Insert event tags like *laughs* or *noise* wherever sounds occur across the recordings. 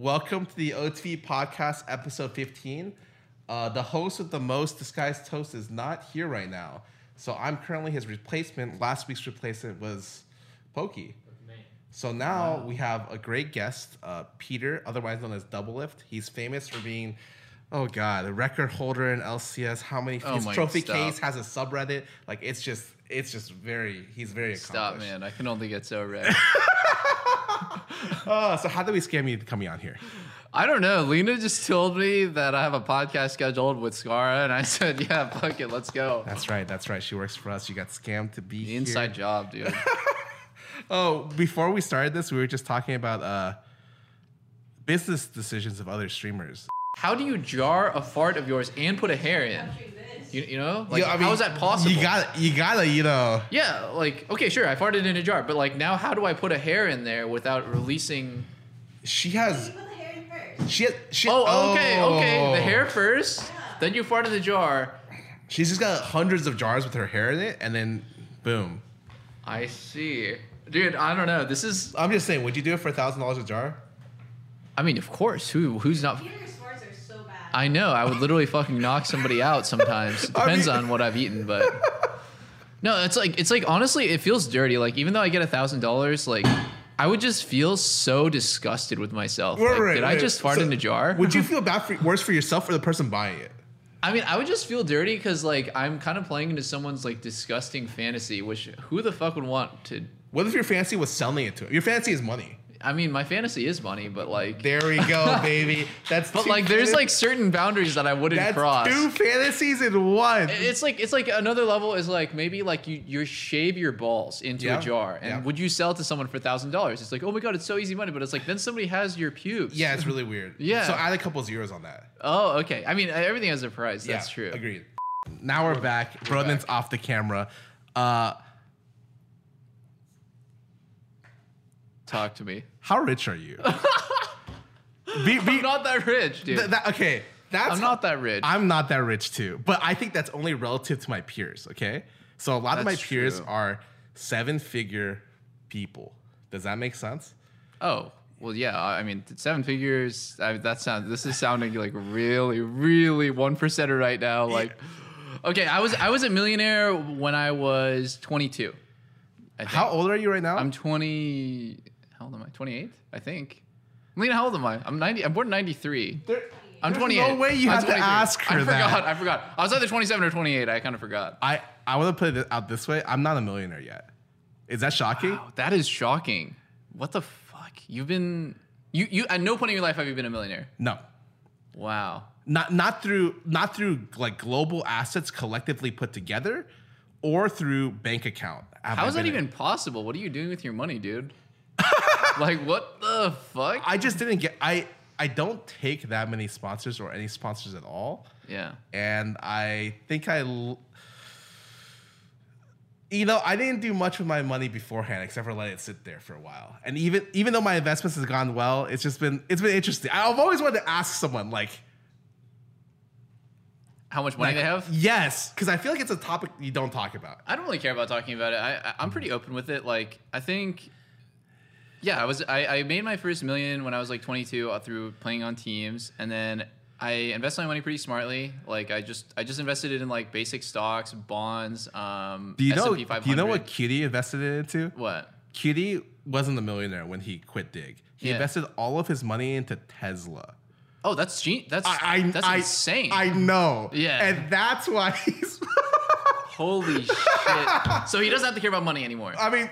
welcome to the OTV podcast, episode 15. Uh, the host with the most disguised toast is not here right now. So I'm currently his replacement. Last week's replacement was Pokey. So now we have a great guest, uh, Peter, otherwise known as Doublelift. He's famous for being, oh god, a record holder in LCS. How many Oh his trophy stop. case has a subreddit? Like it's just, it's just very. He's very Stop, man. I can only get so red. *laughs* Oh, so how do we scam you coming on here? I don't know. Lena just told me that I have a podcast scheduled with Scarra, and I *laughs* said, yeah, fuck it, let's go. That's right. That's right. She works for us. You got scammed to be The here. inside job, dude. *laughs* Oh, before we started this, we were just talking about uh, business decisions of other streamers. How do you jar a fart of yours and put a hair in? You, you know? Like, Yeah, I mean, how is that possible? You got, you gotta, you know. yeah, like, okay, sure, I farted in a jar, but like, now how do I put a hair in there without releasing. She has, You put the hair in first. she, has, she. Oh, okay, oh. okay. The oh. hair first, then you fart in the jar. She's just got hundreds of jars with her hair in it, and then, boom. I see. Dude, I don't know. This is, I'm just saying, would you do it for a thousand dollars a jar? I mean, of course, who who's not. Peter's farts are so bad. I know. I would literally fucking knock somebody out sometimes. It *laughs* I depends mean- on what I've eaten, but *laughs* no, it's like it's like honestly, it feels dirty. Like even though I get a thousand dollars, like I would just feel so disgusted with myself. Right, Like, right, did I just fart So, in a jar? Would you *laughs* feel bad for worse for yourself or the person buying it? I mean, I would just feel dirty because like I'm kind of playing into someone's like disgusting fantasy. Which who the fuck would want to? What if your fancy was selling it to him? Your fancy is money. I mean, my fantasy is money, but like, There we go, *laughs* baby. That's but like, there's fantas- like certain boundaries that I wouldn't that's cross. two fantasies in one. It's like it's like another level is like maybe like you you shave your balls into Yeah, a jar and yeah. would you sell it to someone for thousand dollars? It's like oh my god, it's so easy money, but it's like then somebody has your pubes. Yeah, it's really weird. *laughs* Yeah. So add a couple zeros on that. Oh okay. I mean everything has a price. That's yeah, true. Agreed. Now we're back. Back. off the camera. Uh, Talk to me. How rich are you? *laughs* be, be, I'm not that rich, dude. th- that- okay, that's I'm not that rich. I'm not that rich too, but I think that's only relative to my peers. Okay, so a lot of my That's peers true. are seven-figure people. Does that make sense? oh well, yeah. I I mean seven figures. I, that sounds. This is sounding like really, really one percenter right now. Like, okay, I was I was a millionaire when I was 22. I think. How old are you right now? I'm 20. How old am I? 28, I think. Lena, how old am I? I'm 90. I'm born in 93. There- I'm there's 28. No way you I'm have to ask her I that. forgot. I forgot. I was either 27 or 28. I kind of forgot. I I want to put it out this way. I'm not a millionaire yet. Is that shocking? Wow, that is shocking. What the fuck? You've been you you at no point in your life have you been a millionaire. No. Wow. Not not through not through like global assets collectively put together, or through bank account. How I is that even possible? What are you doing with your money, dude? Like what the fuck? I just didn't get. I I don't take that many sponsors or any sponsors at all, yeah. and I think I. l- You know, I didn't do much with my money beforehand except for let it sit there for a while. And even even though my investments has gone well, it's just been it's been interesting. I've always wanted to ask someone like, How much money like, they have? Yes, because I feel like it's a topic you don't talk about. I don't really care about talking about it. I, I I'm pretty open with it. Like I think, yeah, I was I, I made my first million when I was like 22 uh, through playing on teams, and then I invested my money pretty smartly. Like I just I just invested it in like basic stocks, bonds. Um, Do you know? S&P 500. Do you know what Kitty invested it into? What? Kitty wasn't a millionaire when he quit Dig. He Yeah. invested all of his money into Tesla. Oh, that's gen- that's I, I, that's I, insane. I know. Yeah. and that's why he's. *laughs* Holy shit! So he doesn't have to care about money anymore. I mean,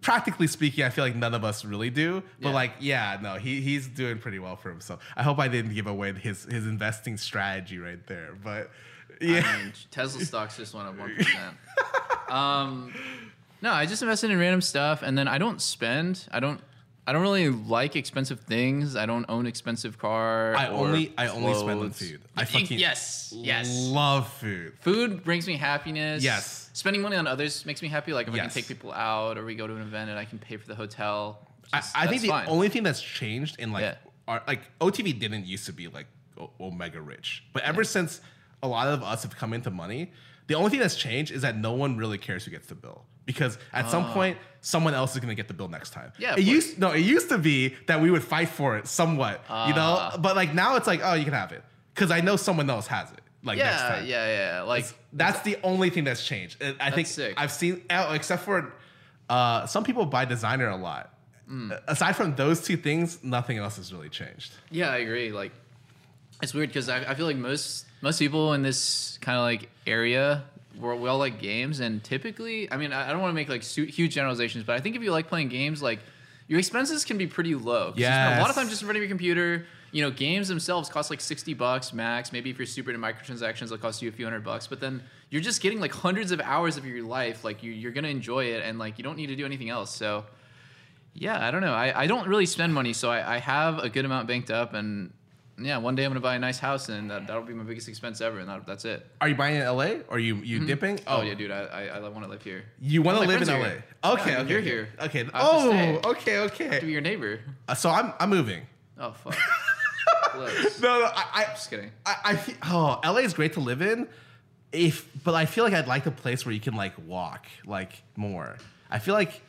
practically speaking, I feel like none of us really do. But Yeah. like, yeah, no, he he's doing pretty well for himself. I hope I didn't give away his his investing strategy right there. But yeah, I mean, *laughs* Tesla stocks just went up one percent. Um, no, I just invested in random stuff, and then I don't spend. I don't. I don't really like expensive things. I don't own expensive car. I only I only spend on food. I fucking yes, yes. love food. Food brings me happiness. Yes. Spending money on others makes me happy. Like if I can take people out, or we go to an event and I can pay for the hotel. I, just- I think the fine. only thing that's changed in like Yeah. our like OTV didn't used to be like omega rich, but ever since a lot of us have come into money, The only thing that's changed is that no one really cares who gets the bill because at some point someone else is going to get the bill next time. Ah. Yeah, it used no, it used to be that we would fight for it somewhat, you know. Ah. But like now it's like, oh, you can have it because I know someone else has it. Like next Yeah, time. yeah, yeah. Like That's the only thing that's changed. I think sick. I've seen, oh, except for uh, some people buy designer a lot. Hmm. Aside from those two things, nothing else has really changed. Yeah, I agree. Like, it's weird because I, I feel like most most people in this kind of like area we're, we all like games, and typically, I mean, I, I don't want to make like su- huge generalizations, but I think if you like playing games, like your expenses can be pretty low. 'Cause you spend a lot of time just in front of your computer. You know, games themselves cost like sixty bucks max. Maybe if you're super into microtransactions, it'll cost you a few hundred bucks. But then you're just getting like hundreds of hours of your life. Like you, you're gonna enjoy it, and like you don't need to do anything else. So. Yeah, I don't know. I, I don't really spend money, so I, I have a good amount banked up, and yeah, one day I'm gonna buy a nice house, and that, that'll be my biggest expense ever, and that, that's it. Are you buying in LA? Or are you you dipping? Oh, yeah, dude, I I, I want to live here. You want to live in LA? here. Okay, Yeah, okay, you're okay. here. Okay. To Oh, stay. okay, To be your neighbor. Uh, so I'm I'm moving. Oh fuck. *laughs* No, no, I, I Just kidding. I, I oh, LA is great to live in, if but I feel like I'd like a place where you can like walk like more. I feel like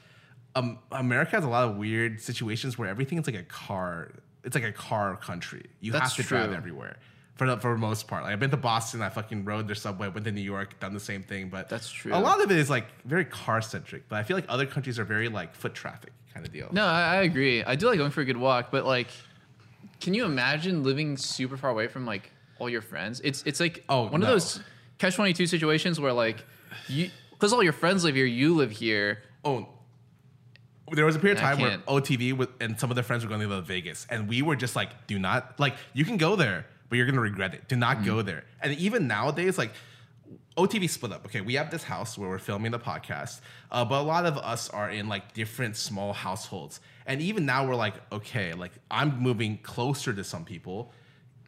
um, America has a lot of weird situations where everything is like a car. It's like a car country. You That's have to drive everywhere. For the, for the most part, like I've been to Boston, I fucking rode their subway, went to New York, done the same thing. But That's true. A lot of it is like very car centric. But I feel like other countries are very like foot traffic kind of deal. No, I, I agree. I do like going for a good walk, but like, can you imagine living super far away from like all your friends? It's it's like Oh, one no. of those catch twenty two situations where like you because all your friends live here, you live here. Oh, there was a period of time where. OTV with, and some of their friends were going to go to Vegas, and we were just like, "Do not like you can go there, but you're gonna regret it. Do not Mm. go there." And even nowadays, like OTV split up. Okay, we have this house where we're filming the podcast, uh, but a lot of us are in like different small households, and even now we're like, okay, like I'm moving closer to some people,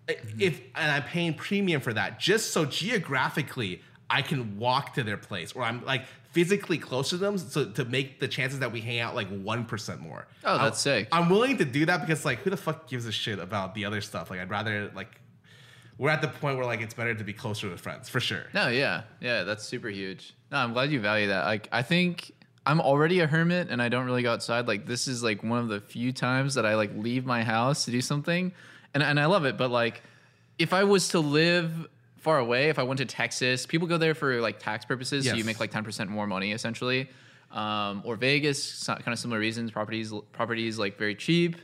I- mm-hmm. if and I'm paying premium for that just so geographically I can walk to their place or I'm like physically close to them so to make the chances that we hang out like one percent more. Oh, that's sick. I'm willing to do that because like who the fuck gives a shit about the other stuff? Like I'd rather like we're at the point where like it's better to be closer with friends for sure. No, yeah, yeah, that's super huge. No, I'm glad you value that. Like, I think I'm already a hermit, and I don't really go outside. Like, this is like one of the few times that I like leave my house to do something, and and I love it. But like, if I was to live far away, if I went to Texas, people go there for like tax purposes, so you make like 10% more money essentially. Um, or Vegas, kind of similar reasons. Properties, properties like very cheap.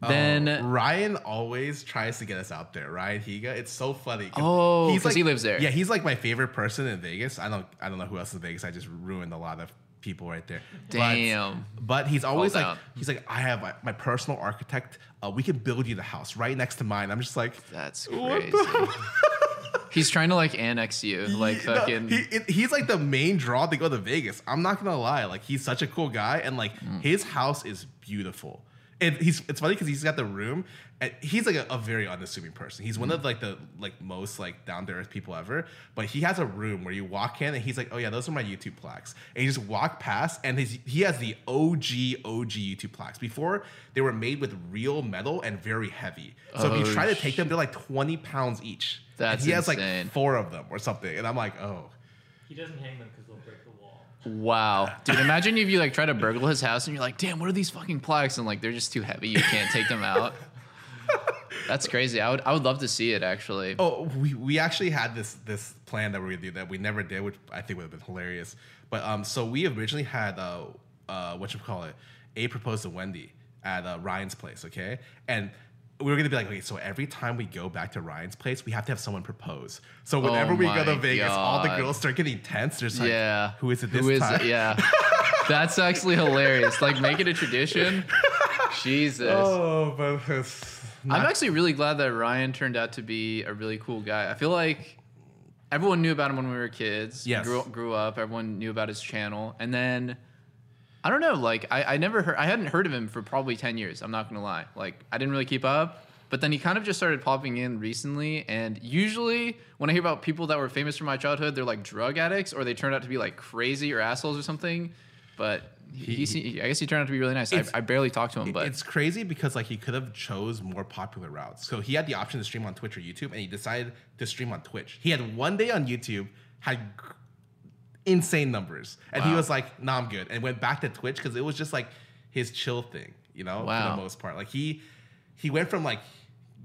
Then Oh, Ryan always tries to get us out there. Ryan Higa, it's so funny. Oh, 'cause he lives there. Yeah, he's like my favorite person in Vegas. I don't, I don't know who else in Vegas. I just ruined a lot of people right there. But- Damn. But, he's always Called like, out. he's like, I have my, my personal architect. Uh, we can build you the house right next to mine. I'm just like, that's crazy. *laughs* He's trying to like annex you, like No, fucking. he, it- he's like the main draw to go to Vegas. I'm not gonna lie, like he's such a cool guy, and like Mm. his house is beautiful. And he's it's funny because he's got the room, and he's like a, a very unassuming person. He's Mm. one of like the like most like down to earth people ever. But he has a room where you walk in, and he's like, oh yeah, those are my YouTube plaques, and you just walk past, and his he has the OG OG YouTube plaques. Before they were made with real metal and very heavy. So if you Oh, try to take them, they're like 20 pounds each. And That's he has like four of them or something. And I'm like, oh. He doesn't hang them because they'll break the wall. Wow, dude! *laughs* Imagine if you like try to burgle his house and you're like, "Damn, what are these fucking plaques?" And like they're just too heavy, you can't take them out. *laughs* That's crazy. I would, I would love to see it actually. Oh, we, we actually had this this plan that we were gonna do that we never did, which I think would have been hilarious. But um, so we originally had uh, uh, what you call it, a proposed to Wendy at uh, Ryan's place, okay, and. We were gonna be like, okay, so every time we go back to Ryan's place, we have to have someone propose. So oh whenever Oh we go to Vegas, all the girls start getting tense. There's like, yeah, who is it this Who is time? it? Yeah, *laughs* that's actually hilarious. Like make it a tradition. Jesus. Oh, but it's I'm actually really glad that Ryan turned out to be a really cool guy. I feel like everyone knew about him when we were kids. Yes. Grew, grew up. Everyone knew about his channel. And then, I don't know, like, I, I never heard, I hadn't heard of him for probably 10 years. I'm not going to lie. Like, I didn't really keep up. But then he kind of just started popping in recently. And usually, when I hear about people that were famous from my childhood, they're like drug addicts or they turned out to be like crazy or assholes or something. But he, he, se- I guess he turned out to be really nice. I, I barely talked to him, but it's crazy because like he could have chose more popular routes. So he had the option to stream on Twitch or YouTube, and he decided to stream on Twitch. He had one day on YouTube, had insane numbers, and he was like, "Nah, I'm good," and went back to Twitch because it was just like his chill thing, you know, for the most part. Like he he went from like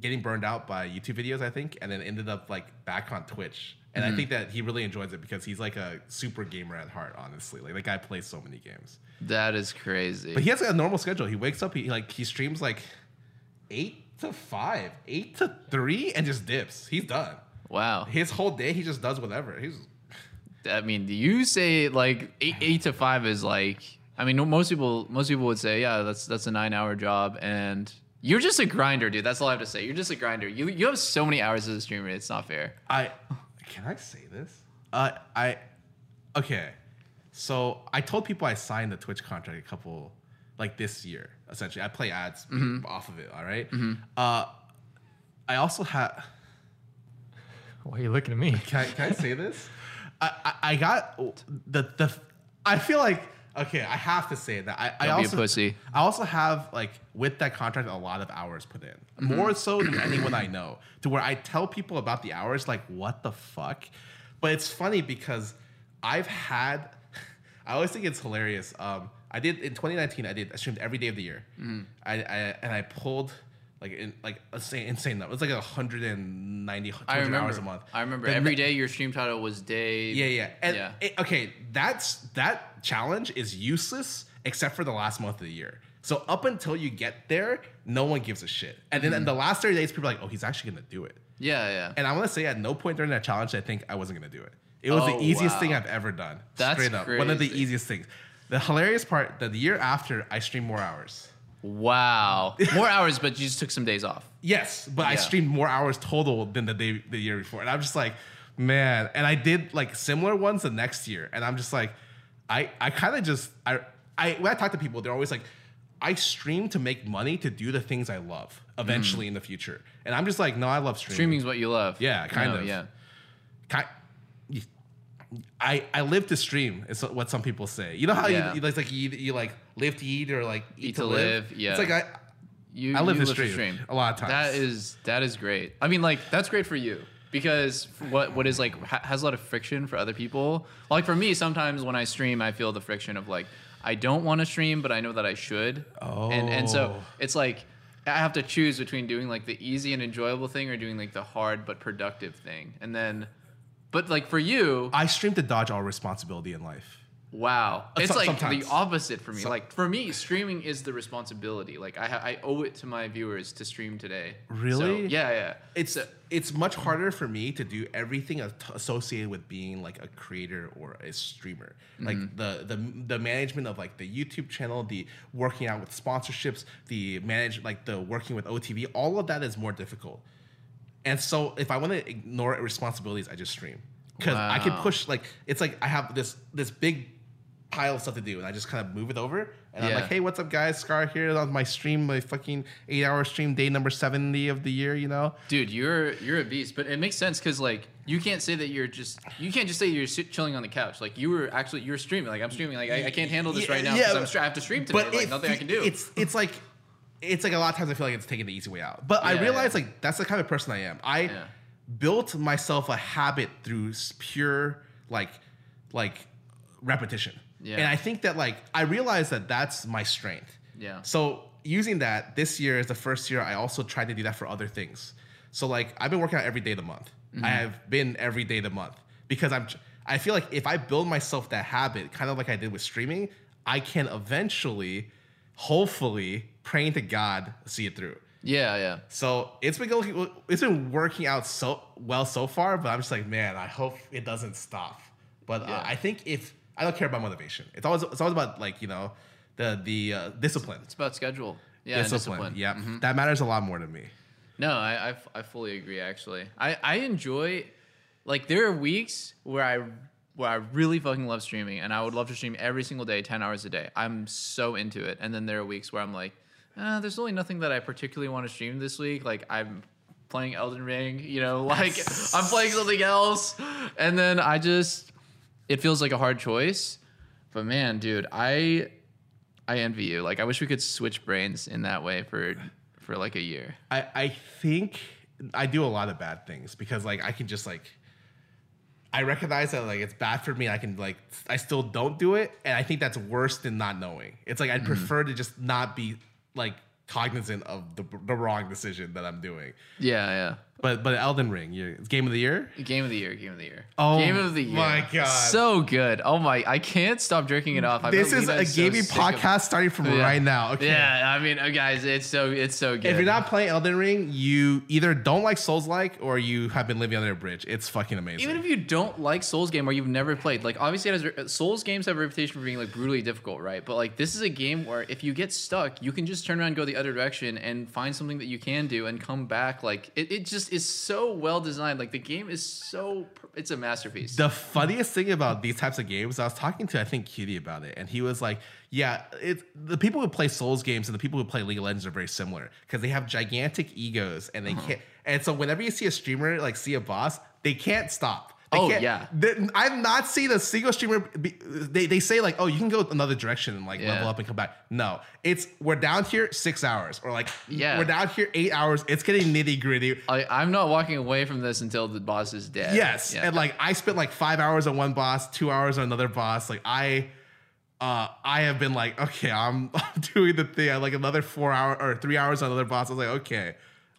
getting burned out by YouTube videos, I think, and then ended up like back on Twitch. And Mm-hmm. I think that he really enjoys it because he's like a super gamer at heart, honestly. Like that guy plays so many games. That is crazy. But he has a normal schedule. He wakes up, he like he streams like eight to five, eight to three, and just dips. He's done. wow. His whole day, he just does whatever. He's I mean, do you say like eight, eight to five is like. I mean, most people most people would say, yeah, that's that's a nine hour job, and you're just a grinder, dude. That's all I have to say. You're just a grinder. You you have so many hours as a streamer. It's not fair. I can I say this? Uh, I okay. So I told people I signed the Twitch contract a couple like this year. Essentially, I play ads off of it. All right? Uh, I also have. Why are you looking at me? Can I, can I say this? I, I I got the the. I feel like okay. I have to say that I I Don't a also pussy. I also have like with that contract a lot of hours put in, more so than anyone I know, to where I tell people about the hours like what the fuck. But it's funny because I've had. *laughs* I always think it's hilarious. Um, I did in 2019. I did I streamed every day of the year. I, I and I pulled like in like insane insane number. It was like 190 200 I remember. hours a month. I remember every day your stream title was day. yeah, yeah. And yeah. it- okay, that's that challenge is useless except for the last month of the year. So up until you get there, no one gives a shit. And then Mm-hmm. in the last 30 days, people are like, oh, he's actually gonna do it. yeah, yeah. And I wanna say at no point during that challenge, I think I wasn't gonna do it. It was Oh, the easiest wow. thing I've ever done. That's Straight up. One of the easiest things. The hilarious part, that the year after, I streamed more hours. Wow. More hours, but you just took some days off. Yes, but I Yeah. streamed more hours total than the day the year before, and I'm just like, man. And I did like similar ones the next year, and I'm just like, I I kind of just I I when I talk to people, they're always like, I stream to make money to do the things I love eventually mm. in the future, and I'm just like, no, I love streaming. Streaming's what you love. Yeah, kind No, of. Yeah. Ki- I, I live to stream is what some people say. You know how Yeah. you, you like like you, you like live to eat or like eat, to, live. yeah. It's like I You, I live you to stream a lot of times. That is that is great. I mean, like that's great for you because what what is like ha- has a lot of friction for other people. Like for me, sometimes when I stream, I feel the friction of like I don't want to stream, but I know that I should. Oh, And and so Oh. it's like I have to choose between doing like the easy and enjoyable thing or doing like the hard but productive thing. And then, but like for you, I stream to dodge all responsibility in life. Wow, Uh, it's so- like sometimes. the opposite for me. So- like for me, streaming is the responsibility. Like I, ha- I owe it to my viewers to stream today. Really? So, yeah, yeah. It's So- it's much harder for me to do everything associated with being like a creator or a streamer. Like Mm-hmm. the the the management of like the YouTube channel, the working out with sponsorships, the manage like the working with OTV, all of that is more difficult. And so if I want to ignore responsibilities, I just stream because I can push like it's like I have this this big pile of stuff to do and I just kind of move it over and I'm like, hey, what's up, guys? Scar here on my stream, my fucking eight hour stream, day number seventy of the year. You know, dude, you're you're a beast. But it makes sense because like you can't say that you're just you can't just say you're sit- chilling on the couch. Like you were actually you're streaming. Like I'm streaming. Like I, I can't handle this Yeah, right now yeah, because I'm but- I have to stream today. like it nothing I can do. It's it's like it's like a lot of times I feel like it's taking the easy way out. But I realize yeah. like that's the kind of person I am. I Yeah. built myself a habit through pure like like repetition. Yeah. And I think that like I realize that that's my strength. Yeah. So using that this year is the first year I also tried to do that for other things. So like I've been working out every day of the month. Mm-hmm. I have been every day of the month because I'm I feel like if I build myself that habit, kind of like I did with streaming, I can eventually, hopefully, praying to God, see it through. yeah, yeah. So it's been going, it's been working out so well so far, but I'm just like, man, I hope it doesn't stop. But Yeah. uh, I think if I don't care about motivation, it's always it's always about like you know the the uh, discipline. It's about schedule. Yeah, and discipline. Yeah, Mhm. that matters a lot more to me. No, I, I f- I fully agree. Actually, I I enjoy like there are weeks where I where I really fucking love streaming, and I would love to stream every single day, ten hours a day. I'm so into it. And then there are weeks where I'm like, uh, there's really nothing that I particularly want to stream this week. Like I'm playing Elden Ring, you know, *laughs* like I'm playing something else, and then I just it feels like a hard choice. But man, dude, I I envy you. Like I wish we could switch brains in that way for for like a year. I I think I do a lot of bad things because like I can just like I recognize that like it's bad for me. I can like I still don't do it, and I think that's worse than not knowing. It's like I'd Mm-hmm. prefer to just not be like cognizant of the, the wrong decision that I'm doing. Yeah, yeah, But but Elden Ring, game of the year. Game of the year. Game of the year. Oh game of the year. my God. So good. Oh my! I can't stop drinking it off. I this is a so gaming of- podcast starting from Yeah. right now. Okay. Yeah, I mean, uh, guys, it's so it's so good. If you're not playing Elden Ring, you either don't like Souls like or you have been living under a bridge. It's fucking amazing. even if you don't like Souls game or you've never played, like obviously it has, Souls games have a reputation for being like brutally difficult, right? But like this is a game where if you get stuck, you can just turn around and go the other direction and find something that you can do and come back. Like it, it just is so well designed. Like the game is so it's a masterpiece. The funniest thing about these types of games, I was talking to I think Cutie about it, and he was like, "Yeah, it the people who play Souls games and the people who play League of Legends are very similar because they have gigantic egos and they Uh-huh. can't. And so whenever you see a streamer like see a boss, they can't stop. Oh, yeah. they- I've not seen a single streamer. Be, they they say like, oh, you can go another direction and like Yeah. level up and come back. No, it's we're down here six hours or like Yeah. we're down here eight hours. It's getting nitty gritty. I'm not walking away from this until the boss is dead. Yes, Yeah. and like I spent like five hours on one boss, two hours on another boss. Like I, uh, I have been like, okay, I'm, *laughs* I'm doing the thing. I like another four hour or three hours on another boss. I was like, okay,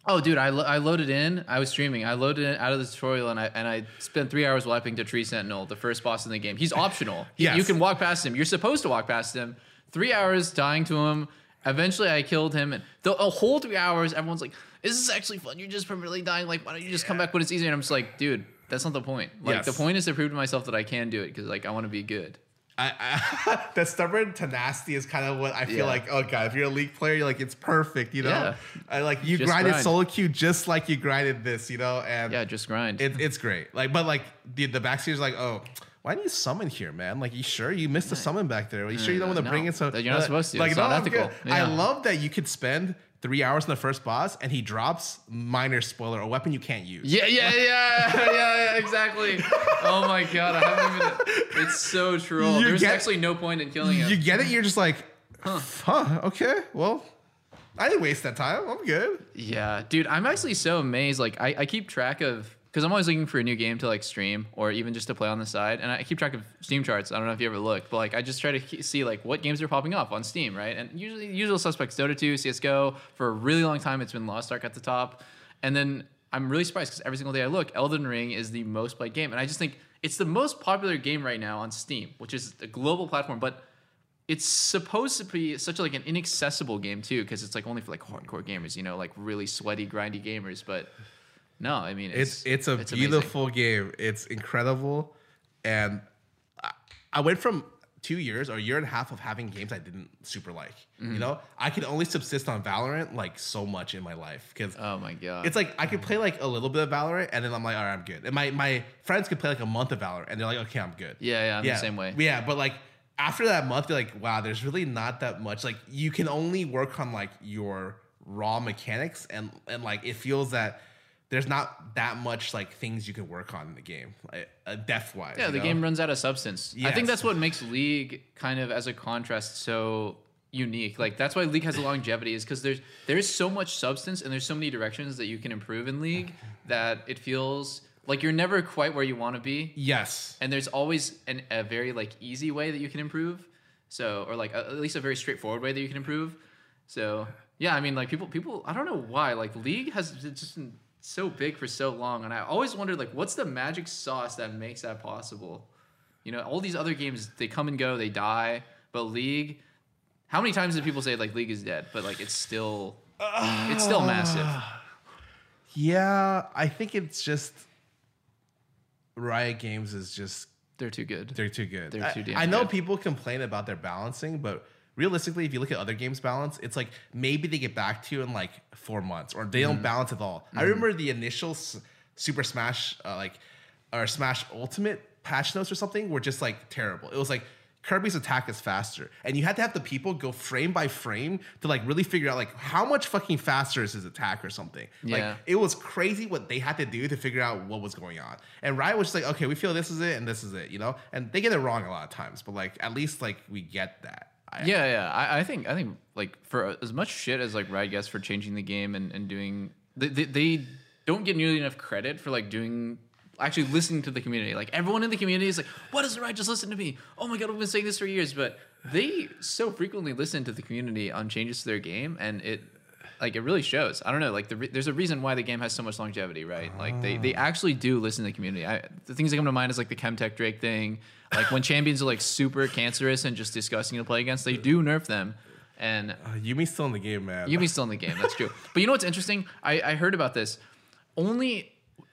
Oh, dude, I, lo- I loaded in. I was streaming. I loaded it out of the tutorial and I and I spent three hours wiping to Tree Sentinel, the first boss in the game. He's optional. Yes. You can walk past him. You're supposed to walk past him. Three hours dying to him. Eventually, I killed him. And the a whole three hours, everyone's like, "Is this actually fun? You're just permanently dying. Like, why don't you just come back when it's easier?" And I'm just like, "Dude, that's not the point. Like, Yes. the point is to prove to myself that I can do it because like I want to be good." I, I *laughs* that stubborn tenacity is kind of what I feel Yeah. like. Oh god, if you're a league player, you're like it's perfect. You know, Yeah. I like you Just grinded grind. solo queue just like you grinded this. You know, and Yeah, just grind. it, it's great. Like, but like the the backseat is like, oh, why do you summon here, man? Like, you sure you missed a summon back there? Are you sure you mm, don't want to No, bring in some? that you're not uh, supposed to. Like, It's no, not I'm ethical. good. I love that you could spend three hours in the first boss and he drops minor spoiler a weapon you can't use. Yeah, yeah, yeah, yeah, yeah, exactly. Oh my god, I haven't even. It's so true. You There's get- actually no point in killing him. You get it? You're just like, huh? okay, well, I didn't waste that time. I'm good. Yeah, dude, I'm actually so amazed. Like, I, I keep track of because I'm always looking for a new game to like stream or even just to play on the side, and I keep track of Steam charts. I don't know if you ever look, but like I just try to see like what games are popping up on Steam, right? And usually, usual suspects: Dota 2, CS:GO. For a really long time, it's been Lost Ark at the top, and then I'm really surprised because every single day I look, Elden Ring is the most played game, and I just think it's the most popular game right now on Steam, which is a global platform, but it's supposed to be such like an inaccessible game too because it's like only for like hardcore gamers you know like really sweaty grindy gamers but no i mean It's it's it's a amazing. beautiful game. It's incredible, and I, I went from two years or a year and a half of having games I didn't super like. Mm-hmm. You know, I could only subsist on Valorant like so much in my life because oh my god it's like I could play like a little bit of Valorant and then I'm like, all right, I'm good. And my my friends could play like a month of Valorant and they're like, okay, I'm good. yeah yeah i'm the same way Yeah, but like after that month, you're like, wow, there's really not that much. Like you can only work on like your raw mechanics and and like it feels that there's not that much like things you can work on in the game, like, uh, depth wise. yeah the game runs out of substance. I think that's what makes league kind of as a contrast so unique. Like that's why league has a longevity is because there's there's so much substance and there's so many directions that you can improve in league *laughs* that it feels like you're never quite where you want to be. Yes. and there's always an, a very like easy way that you can improve. So or like a, at least a very straightforward way that you can improve. So yeah i mean like people people i don't know why like league has just so big for so long and i always wondered like what's the magic sauce that makes that possible you know all these other games they come and go they die but league how many times did people say like league is dead but like it's still it's still ah. massive Yeah, I think it's just Riot Games is just they're too good they're too good. They're too damn I, know good. people complain about their balancing, but realistically, if you look at other games balance, it's like maybe they get back to you in like four months, or they don't balance at all. I remember the initial S- Super Smash, uh, like or Smash Ultimate patch notes or something were just like terrible. It was like Kirby's attack is faster, and you had to have the people go frame by frame to like really figure out like how much fucking faster is his attack or something. Yeah. Like it was crazy what they had to do to figure out what was going on. And Riot was just like, okay, we feel this is it and this is it, you know? And they get it wrong a lot of times, but like at least like we get that. I, Yeah, yeah. I, I think I think like for as much shit as like Riot gets for changing the game and, and doing they, they, they don't get nearly enough credit for like doing actually listening to the community. Like everyone in the community is like, "What does the right just listen to me?" Oh my god, we've been saying this for years, but they so frequently listen to the community on changes to their game, and it like it really shows. I don't know, like the re- there's a reason why the game has so much longevity, right? Like they they actually do listen to the community. I, the things that come to mind is like the Chemtech Drake thing, like when champions are like super cancerous and just disgusting to play against, they do nerf them, and Uh, Yuumi's still in the game, man. Yuumi's still in the game. That's true. *laughs* But you know what's interesting? I, I heard about this. Only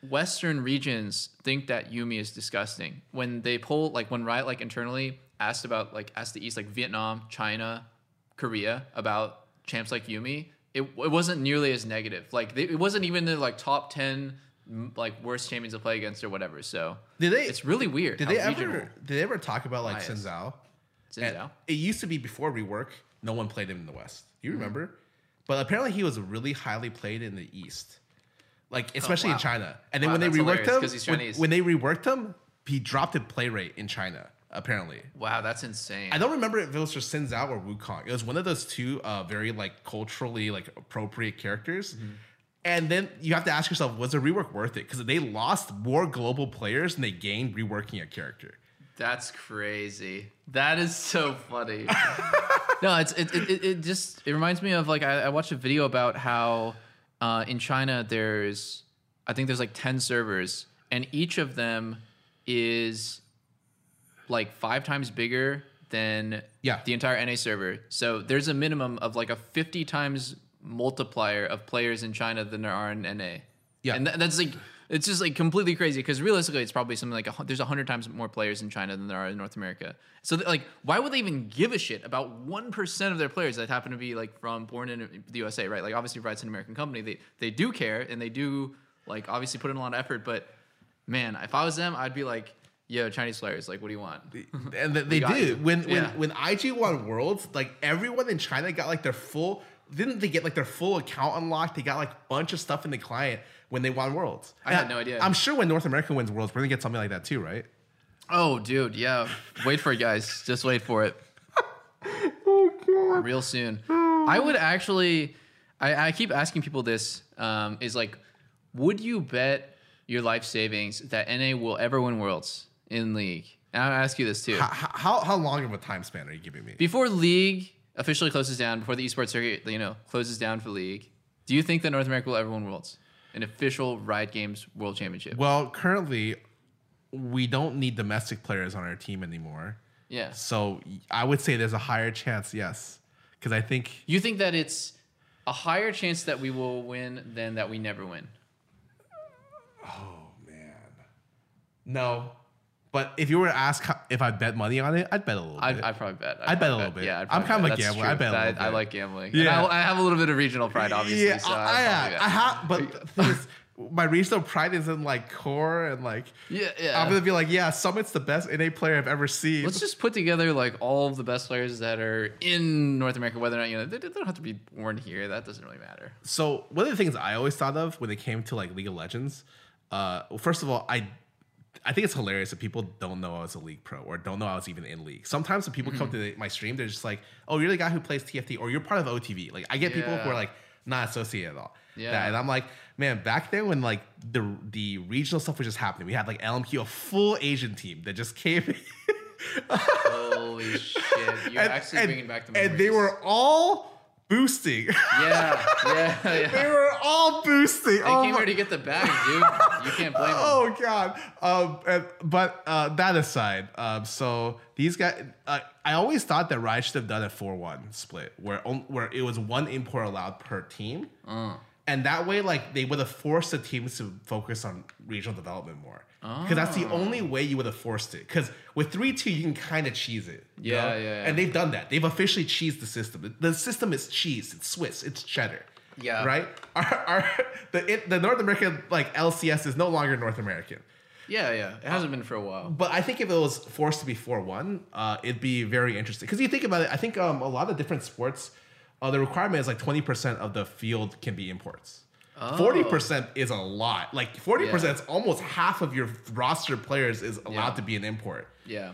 Western regions think that Yuumi is disgusting. When they pull, like when Riot like internally asked about like asked the East, like Vietnam, China, Korea about champs like Yuumi, it, it wasn't nearly as negative. Like they, it wasn't even the like top ten like worst champions to play against or whatever. So Did they- It's really weird. Did they ever? Did they ever talk about like bias. Xin Zhao? Xin And It used to be before rework. No one played him in the West. You Mm-hmm. remember? But apparently he was really highly played in the East, like especially in Oh, wow. China. And then Wow, when they reworked him, when- When, they reworked him, he dropped in play rate in China. Apparently, Wow, that's insane. I don't remember if it was just Xin Zhao or Wukong. It was one of those two uh, very like culturally like appropriate characters. Mm-hmm. And then you have to ask yourself, was the rework worth it? Because they lost more global players than they gained reworking a character. That's crazy. That is so funny. *laughs* no, it's it, it, it, it just it reminds me of like I, I watched a video about how uh, in China there's I think there's like ten servers and each of them is like five times bigger than Yeah. the entire NA server. So there's a minimum of like a 50 times multiplier of players in China than there are in NA. Yeah. and tha- that's like it's just like completely crazy because realistically, it's probably something like a, there's a hundred times more players in China than there are in North America. So th- like, why would they even give a shit about one percent of their players that happen to be like from born in the USA, right? Like obviously, Riot's an American company. They they do care and they do like obviously put in a lot of effort. But man, if I was them, I'd be like, yo, Chinese players, like, what do you want? *laughs* and th- they got did when Yeah. when when IG won Worlds, like everyone in China got like their full. Didn't they get like their full account unlocked? They got like a bunch of stuff in the client when they won Worlds. I had no idea. I'm sure when North America wins Worlds, we're gonna get something like that too, right? Oh, dude, yeah. Wait for it, guys. Just wait for it. *laughs* oh god. Real soon. I would actually. I, I keep asking people this. Um, is like, would you bet your life savings that NA will ever win Worlds in League? And I'll ask you this too. How, how how long of a time span are you giving me? Before League officially closes down, before the esports circuit, you know, closes down for League, do you think that North America will ever win Worlds? An official Riot Games World Championship? Well, currently, we don't need domestic players on our team anymore. Yeah. So I would say there's a higher chance, yes, because I think You think that it's a higher chance that we will win than that we never win? Oh, man. No. But if you were to ask how- if I'd bet money on it, I'd bet a little bit. I'd. I'd probably bet. I'd bet a little bit. Yeah, I'd I'm probably kind of bet. a gambler. I bet a I, I like gambling. Yeah. And I, I have a little bit of regional pride, obviously. yeah, so I, I'd I, bet. I have, but my regional pride is in like core and like. Yeah, yeah. I'm gonna be like, yeah, Summit's the best NA player I've ever seen. Let's just put together like all of the best players that are in North America, whether or not you know they, they don't have to be born here. That doesn't really matter. so one of the things I always thought of when it came to like League of Legends, uh, well, first of all, I I think it's hilarious that people don't know I was a league pro or don't know I was even in league. Sometimes when people come Mm-hmm. to the, my stream, they're just like, "Oh, you're the guy who plays TFT, or you're part of OTV." Like I get people who are like not associated at all. Yeah. That- and I'm like, man, back then when like the the regional stuff was just happening, we had like LMQ, a full Asian team that just came. *laughs* Holy shit! You're and, actually and- bringing back the and they were all boosting. *laughs* yeah, yeah, they yeah. were all boosting. They oh came my- here to get the bag, dude. You can't blame *laughs* them. Oh god. Um, and, but uh, that aside, um, so these guys, uh, I always thought that Riot should have done a four-one split, where where it was one import allowed per team, Uh. and that way, like they would have forced the teams to focus on regional development more. Because that's the only Oh. way you would have forced it. Because with three two, you can kind of cheese it. Yeah, know? yeah, yeah. And they've done that. They've officially cheesed the system. The system is cheese. It's Swiss. It's cheddar. Yeah. Right. *laughs* Our, our the it, the North American like LCS is no longer North American. Yeah, yeah. It hasn't been for a while. But I think if it was forced to be 4 1, uh, it'd be very interesting. Because you think about it, I think um, a lot of different sports, uh, the requirement is like 20% of the field can be imports. Oh. 40% is a lot. Like 40% Yeah. is almost half of your roster players is allowed Yeah. to be an import. Yeah.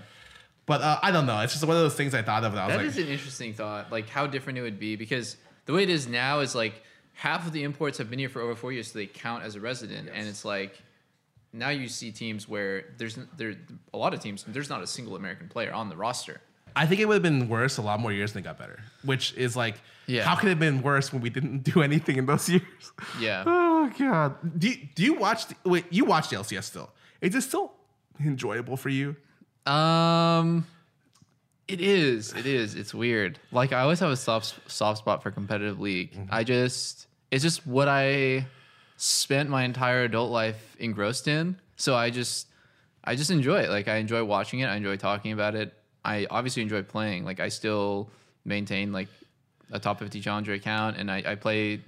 But uh, I don't know. It's just one of those things I thought of. And I was That like, is an interesting thought. Like how different it would be because the way it is now is like half of the imports have been here for over four years, so they count as a resident, and it's like now you see teams where there's there a lot of teams there's not a single American player on the roster. I think it would have been worse a lot more years than it got better. Which is like, Yeah. how could it have been worse when we didn't do anything in those *laughs* years? Yeah. Oh god. Do you, do you watch? The, wait, you watch the LCS still? Is it still enjoyable for you? Um, it is. It is. It's weird. Like I always have a soft soft spot for competitive league. I just it's just what I spent my entire adult life engrossed in. So I just I just enjoy it. Like I enjoy watching it. I enjoy talking about it. I obviously enjoy playing. Like I still maintain like a top 50 challenger account and I, I play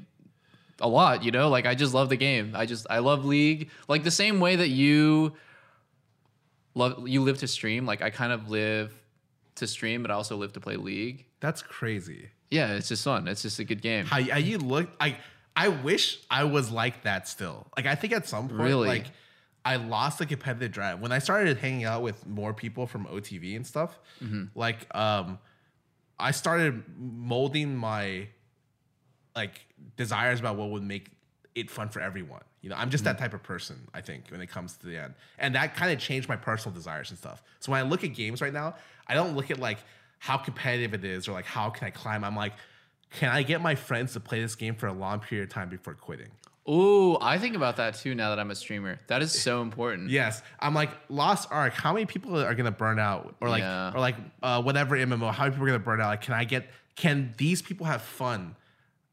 a lot, you know? Like I just love the game. I just I love league. Like the same way that you love you live to stream, like I kind of live to stream, but I also live to play league. That's crazy. Yeah, it's just fun. It's just a good game. How, how you look? I I wish I was like that still. Like I think at some point, Really? like I lost the competitive drive when I started hanging out with more people from OTV and stuff. Mm-hmm. Like um, I started molding my like desires about what would make it fun for everyone. You know, I'm just that mm. type of person, I think, when it comes to the end. And that kind of changed my personal desires and stuff. So when I look at games right now, I don't look at like how competitive it is or like how can I climb. I'm like, can I get my friends to play this game for a long period of time before quitting? Ooh, I think about that too now that I'm a streamer. That is so important. Yes, I'm like Lost Ark. How many people are gonna burn out, or like, Yeah. or like uh, whatever MMO? How many people are gonna burn out? Like, can I get? Can these people have fun?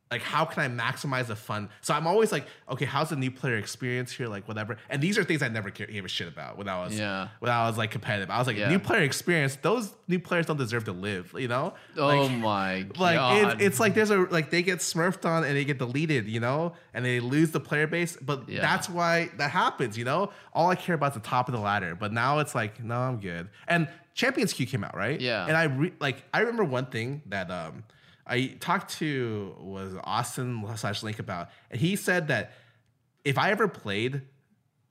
Like, how can I maximize the fun? So I'm always like, okay, how's the new player experience here? Like, whatever. And these are things I never gave a shit about when I was, Yeah. when I was like competitive. I was like, Yeah. new player experience. Those new players don't deserve to live. You know? Oh Like, my *laughs* god. like it's, it's like there's a like they get smurfed on and they get deleted, you know, and they lose the player base. But Yeah. that's why that happens, you know. All I care about is the top of the ladder. But now it's like, no, I'm good. And Champions Queue came out, right? Yeah. And I re- like I remember one thing that um I talked to was Austin slash Link about, and he said that if I ever played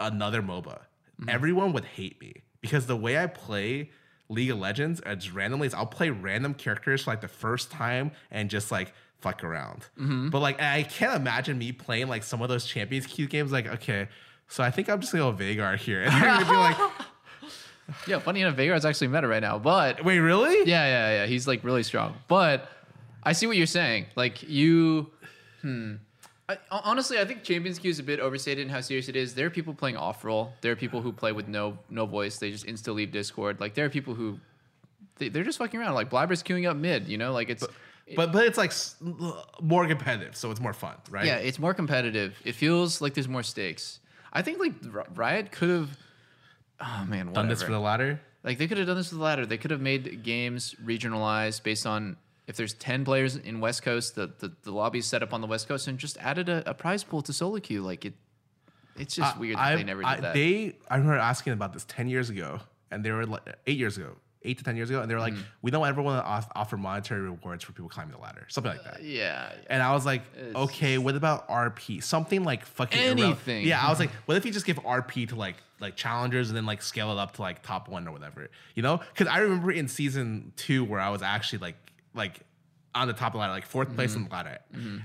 another MOBA, Mm-hmm. everyone would hate me because the way I play League of Legends, just randomly, I'll play random characters for like the first time and just like fuck around. Mm-hmm. But like, I can't imagine me playing like some of those Champions Queue games. Like, okay, so I think I'm just gonna go Veigar here, *laughs* and they're gonna be like, *laughs* yeah, funny enough, Veigar's actually meta right now. But wait, really? yeah, yeah, yeah. He's like really strong. But I see what you're saying. Like you, hmm. I, honestly, I think Champions Queue is a bit overstated in how serious it is. There are people playing off role. There are people who play with no no voice. They just insta leave Discord. Like there are people who they, they're just fucking around. Like Blaber's queuing up mid. You know, like it's But but it's like more competitive, so it's more fun, right? yeah, it's more competitive. It feels like there's more stakes. I think like Riot could have. Oh man, Done this for the ladder. Like they could have done this with the ladder. They could have made games regionalized based on if there's ten players in West Coast, the the, the lobby's set up on the West Coast, and just added a, a prize pool to solo queue. Like it, it's just I- weird that I- they never did I- that. They, I remember asking about this ten years ago, and they were like eight years ago, eight to ten years ago, and they were like, Mm. "We don't ever want to off- offer monetary rewards for people climbing the ladder, something like that." yeah, And I was like, It's- "Okay, what about RP? Something like fucking Anything. Yeah, I was like, *laughs* "What if you just give RP to like like challengers and then like scale it up to like top one or whatever?" You know? Because I remember in season two where I was actually like like on the top of the ladder, like 4th place Mm-hmm. on the ladder.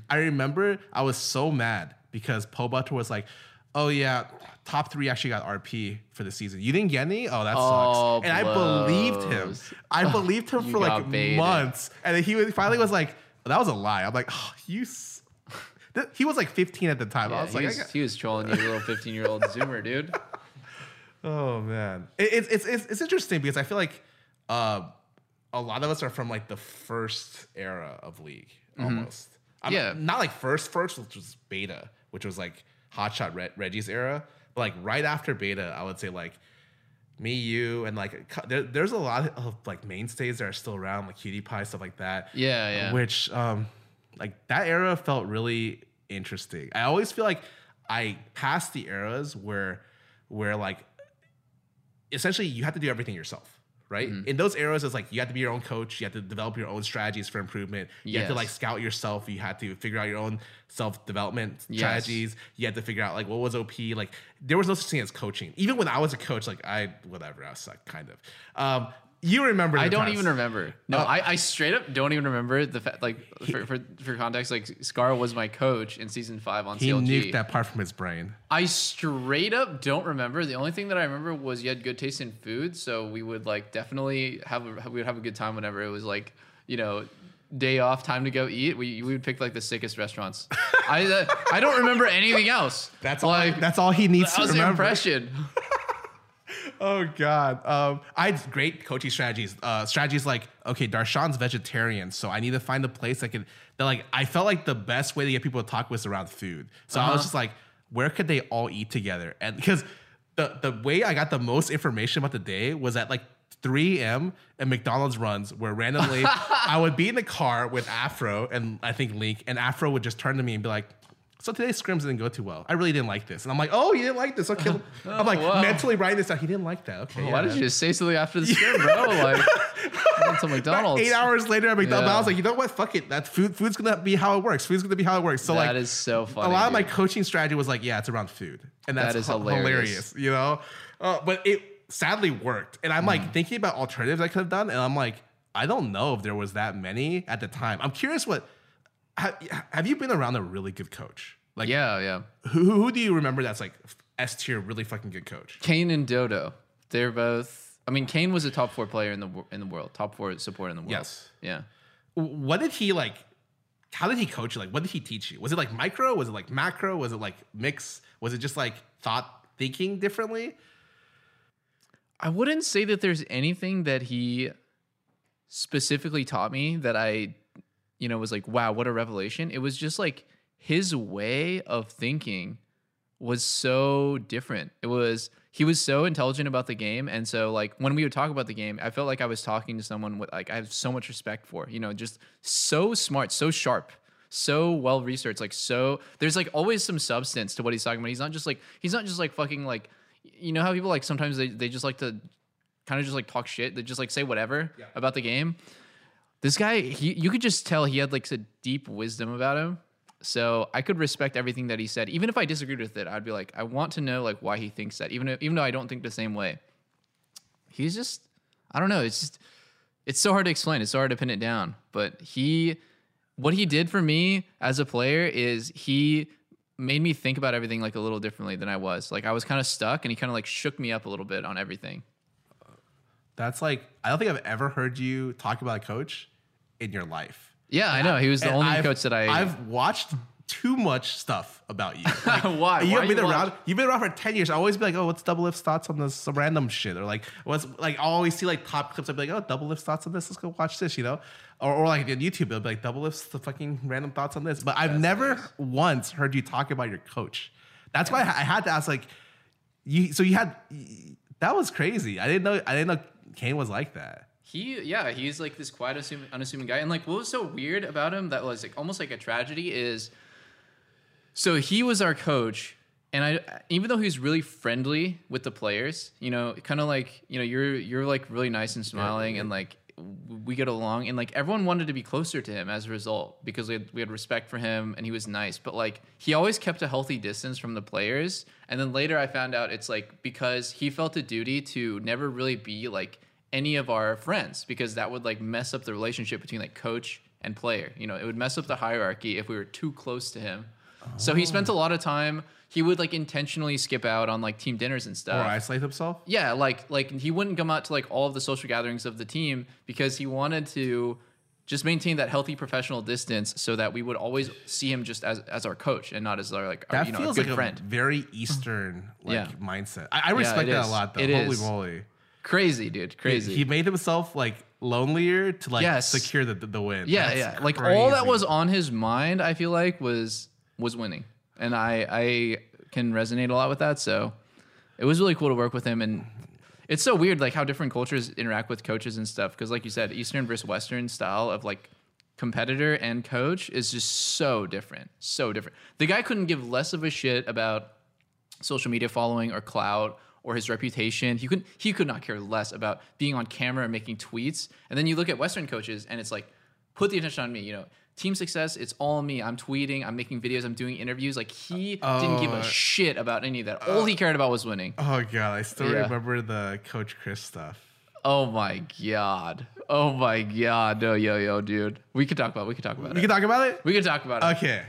I remember I was so mad because Pobelter was like, "Oh yeah, top three actually got RP for the season. You didn't get any? Oh, that Oh, sucks." And I believed him. I *laughs* believed him for like baited. months, and then he finally was like, "That was a lie." I'm like, "Oh, you." S-. *laughs* He was like 15 at the time. I was he, like, was, got- he was trolling you, little 15 year old *laughs* Zoomer, dude. "Oh man, it, it's it's it's it's interesting because I feel like uh, a lot of us are from like the first era of League almost. Mm-hmm. Yeah. not like first first, which was beta, which was like Hotshot Re- Reggie's era, but like right after beta, I would say like me, you, and like there, there's a lot of like mainstays that are still around, like Qtpie stuff like that. Yeah, yeah. Which um, like that era felt really interesting. I always feel like I passed the eras where where like essentially you have to do everything yourself. Right Mm-hmm. in those eras, it's like you have to be your own coach. You have to develop your own strategies for improvement. You have to like scout yourself. You had to figure out your own self development Yes. strategies. You had to figure out like what was OP. Like there was no such thing as coaching. Even when I was a coach, like I whatever I suck kind of. Um, You remember? I don't times. even remember. No, Oh. I, I straight up don't even remember the fact. Like for, for for context, like Scar was my coach in season five on He CLG. nuked that part from his brain. I straight up don't remember. The only thing that I remember was you had good taste in food, so we would like definitely have a, we would have a good time whenever it was like you know day off, time to go eat. We we would pick like the sickest restaurants. *laughs* I uh, I don't remember anything else. That's all. like That's all he needs that to was remember. impression. Oh God. Um, I had great coaching strategies. Uh, strategies like, okay, Darshan's vegetarian, so I need to find a place that can. That like, I felt like the best way to get people to talk was around food. So I was Uh-huh. just like, where could they all eat together? And because the the way I got the most information about the day was at like 3 a.m. and McDonald's runs where randomly *laughs* I would be in the car with Afro and I think Link, and Afro would just turn to me and be like. So today's scrims didn't go too well. I really didn't like this, and I'm like, "Oh, you didn't like this? Okay." *laughs* I'm like wow. mentally writing this down. He didn't like that. Okay. Why yeah, did you just say something after the *laughs* script, bro? Like went to McDonald's. Eight hours later at McDonald's, Yeah. I was like, you know what? Fuck it. That food, food's gonna be how it works. Food's gonna be how it works. So That like, that is so funny. a lot of my coaching strategy was like, yeah, it's around food, and that's That is h- hilarious. You know, uh, but it sadly worked. And I'm Mm. like thinking about alternatives I could have done, and I'm like, I don't know if there was that many at the time. I'm curious what. Have, have you been around a really good coach? Like, yeah, yeah. who, who do you remember that's like S tier, really fucking good coach? Cain and Dodo. They're both. I mean, Cain was a top four player in the in the world, top four support in the world. Yes. Yeah. what did he like how did he coach you like what did he teach you was it like micro was it like macro was it like mix was it just like thought thinking differently I wouldn't say that there's anything that he specifically taught me that I, you know, was like, wow, what a revelation. It was just like his way of thinking was so different. It was he was so intelligent about the game, and so like when we would talk about the game, I felt like I was talking to someone with like I have so much respect for. You know, just so smart, so sharp, so well researched. Like so, there's like always some substance to what he's talking about. He's not just like he's not just like fucking like you know how people like sometimes they they just like to kind of just like talk shit. They just like say whatever about the game. This guy, he you could just tell he had like a deep wisdom about him. So I could respect everything that he said, even if I disagreed with it. I'd be like, I want to know like why he thinks that, even if, even though I don't think the same way. He's just, I don't know. It's just, it's so hard to explain. It's so hard to pin it down. But he, what he did for me as a player is he made me think about everything like a little differently than I was. Like I was kind of stuck, and he kind of like shook me up a little bit on everything. That's like i don't think i've ever heard you talk about a coach in your life. Yeah, I know. He was the only I've- coach that I. i've watched too much stuff about you. *laughs* Like, Why? you've Why been you around watch? you've been around for 10 years. I always be like oh what's Doublelift's thoughts on this? Some random shit or like what's like i always see like top clips. I'd be like oh Doublelift's thoughts on this? Let's go watch this you know? Or, or like on youtube it'll be like Doublelift's the fucking random thoughts on this. But i've never once heard you talk about your coach. That's why i had to ask like you so you had that was crazy. I didn't know i didn't know Cain was like that He yeah, he's like this quiet, assuming, unassuming guy. And like, what was so weird about him that was like almost like a tragedy is, so he was our coach, and I even though he was really friendly with the players, you know, kind of like you know you're you're like really nice and smiling, and like we get along, and like everyone wanted to be closer to him as a result because we had, we had respect for him, and he was nice. But like he always kept a healthy distance from the players, and then later I found out it's like because he felt a duty to never really be like any of our friends because that would like mess up the relationship between like coach and player. You know, it would mess up the hierarchy if we were too close to him. So he spent a oh. lot of time. He would like intentionally skip out on like team dinners and stuff. or isolate himself Yeah, like like he wouldn't come out to like all of the social gatherings of the team because he wanted to just maintain that healthy professional distance so that we would always see him just as as our coach and not as our like our, that you know a feels good like friend. a very eastern *laughs* like Yeah. mindset i, I respect it that is. a lot though It holy is. moly Crazy, dude. Crazy. He made himself like lonelier to like Yes. secure the, the, the win. Yeah, That's yeah. Like all that was on his mind, I feel like was was winning, and I I can resonate a lot with that. So it was really cool to work with him, and it's so weird like how different cultures interact with coaches and stuff. Because like you said, Eastern versus Western style of like competitor and coach is just so different, so different. The guy couldn't give less of a shit about social media following or clout or his reputation. He could he could not care less about being on camera and making tweets. And then you look at Western coaches and it's like, put the attention on me. You know, team success, it's all me. I'm tweeting, I'm making videos, I'm doing interviews. Like he didn't give a uh, shit about any of that. All uh, he cared about was winning. Oh god, I still Yeah. remember the Coach Chris stuff. Oh my god. Oh my god. No, yo, yo, dude. We could talk about. We could talk about it. We it. can talk about it. we could talk about it. Okay.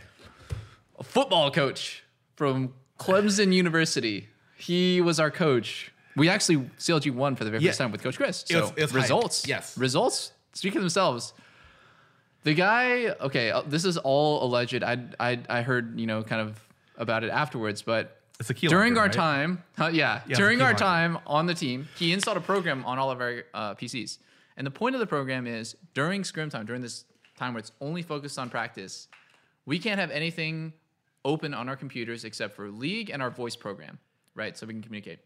A football coach from Clemson University. He was our coach. We actually CLG won for the very Yeah. first time with Coach Chris. It So was- it was hype. results. Yes. Results speak for themselves. The guy. Okay, uh, this is all alleged. I I I heard you know kind of about it afterwards, but It's a key during locker, our right? time, huh, yeah, a during our locker. time on the team, he installed a program on all of our uh, PCs. And the point of the program is during scrim time, during this time where it's only focused on practice, we can't have anything open on our computers except for League and our voice program, right? So we can communicate.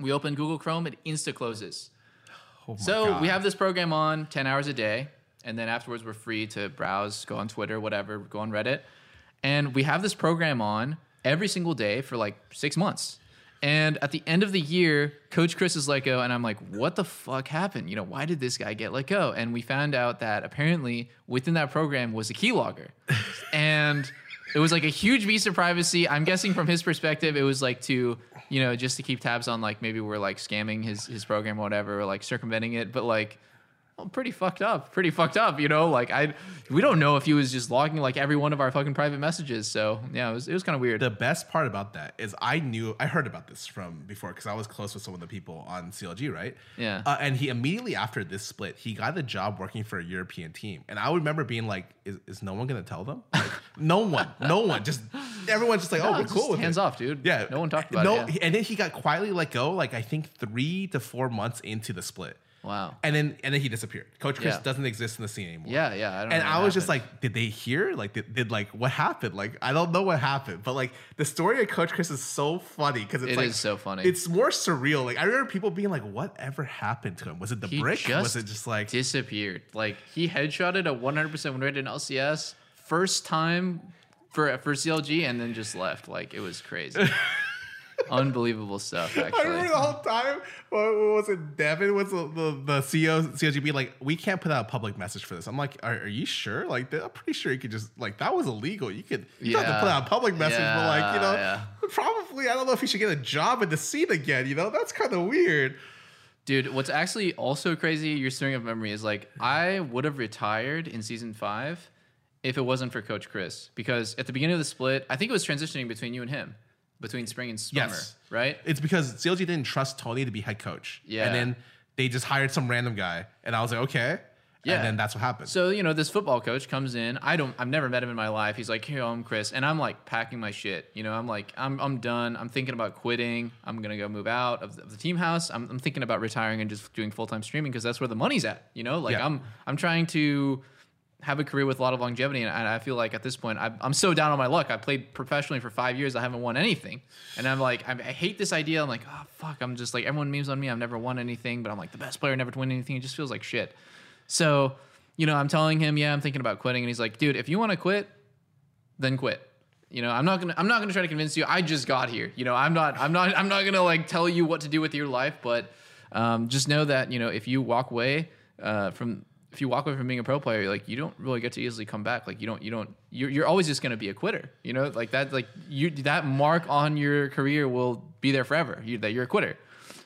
We open Google Chrome, it insta closes. Oh So God. we have this program on 10 hours a day, and then afterwards we're free to browse, go on Twitter, whatever, go on Reddit. And we have this program on every single day for like six months. And at the end of the year, Coach Chris is let go, and I'm like, what the fuck happened? You know, why did this guy get let go? And we found out that apparently within that program was a keylogger. *laughs* and it was like a huge piece of privacy. I'm guessing from his perspective, it was like to, you know, just to keep tabs on like maybe we're like scamming his his program or whatever, or like circumventing it. But like, well, pretty fucked up. Pretty fucked up, you know. Like I, we don't know if he was just logging like every one of our fucking private messages. So yeah, it was it was kind of weird. The best part about that is I knew I heard about this from before because I was close with some of the people on CLG, right? Yeah. Uh, and he immediately after this split, he got a job working for a European team, and I remember being like, "Is, is no one gonna tell them? Like, no one, no one. Just everyone's just like, No, oh, we're cool with hands it. off, dude. Yeah, no one talked about no, it. yeah. and then he got quietly let go. Like I think three to four months into the split, Wow. and then and then he disappeared. Coach Chris Yeah. doesn't exist in the scene anymore. Yeah, yeah. I don't and I was just like, did they hear? Like, did, did like what happened? Like, I don't know what happened, but like the story of Coach Chris is so funny because it's It like is so funny. It's more surreal. Like I remember people being like, "Whatever happened to him? Was it the He brick? Was it just like?" disappeared. Like he headshotted a 100% win rate in LCS first time for for CLG and then just left. Like it was crazy. *laughs* Unbelievable stuff. *laughs* I Actually, remember the whole time. What, was it? Devin was the, the, the CEO CLG like, "We can't put out a public message for this." I'm like, "Are, are you sure? Like, I'm pretty sure you could just like that was illegal. You could you don't have to put out a public message, but like you know, Yeah, probably I don't know if he should get a job in the scene again. You know, that's kind of weird." Dude, what's actually also crazy, your string of memory is like I would have retired in season five if it wasn't for Coach Chris. Because at the beginning of the split, I think it was transitioning between you and him, between Spring and Summer, Yes. right? It's because CLG didn't trust Tony to be head coach. Yeah. And then they just hired some random guy. And I was like, okay. Yeah. And then that's what happened. So, you know, this football coach comes in. I don't I've never met him in my life. He's like, "Here, I'm Chris." And I'm like packing my shit. You know, I'm like I'm I'm done. I'm thinking about quitting. I'm going to go move out of the, of the team house. I'm, I'm thinking about retiring and just doing full-time streaming because that's where the money's at, you know? Like Yeah. I'm I'm trying to have a career with a lot of longevity and I feel like at this point I'm, so down on my luck. I played professionally for 5 years. I haven't won anything. And I'm like I, I hate this idea. I'm like, "Oh, fuck. I'm just like everyone memes on me. I've never won anything, but I'm like the best player never to win anything. It just feels like shit." So, you know, I'm telling him, yeah, I'm thinking about quitting, and he's like, dude, if you want to quit, then quit. You know, I'm not gonna, I'm not gonna try to convince you. I just got here. You know, I'm not, I'm not, I'm not gonna like tell you what to do with your life, but um, just know that you know, if you walk away uh, from, if you walk away from being a pro player, like you don't really get to easily come back. Like you don't, you don't, you're, you're always just gonna be a quitter. You know, like that, like you, that mark on your career will be there forever. You, that you're a quitter.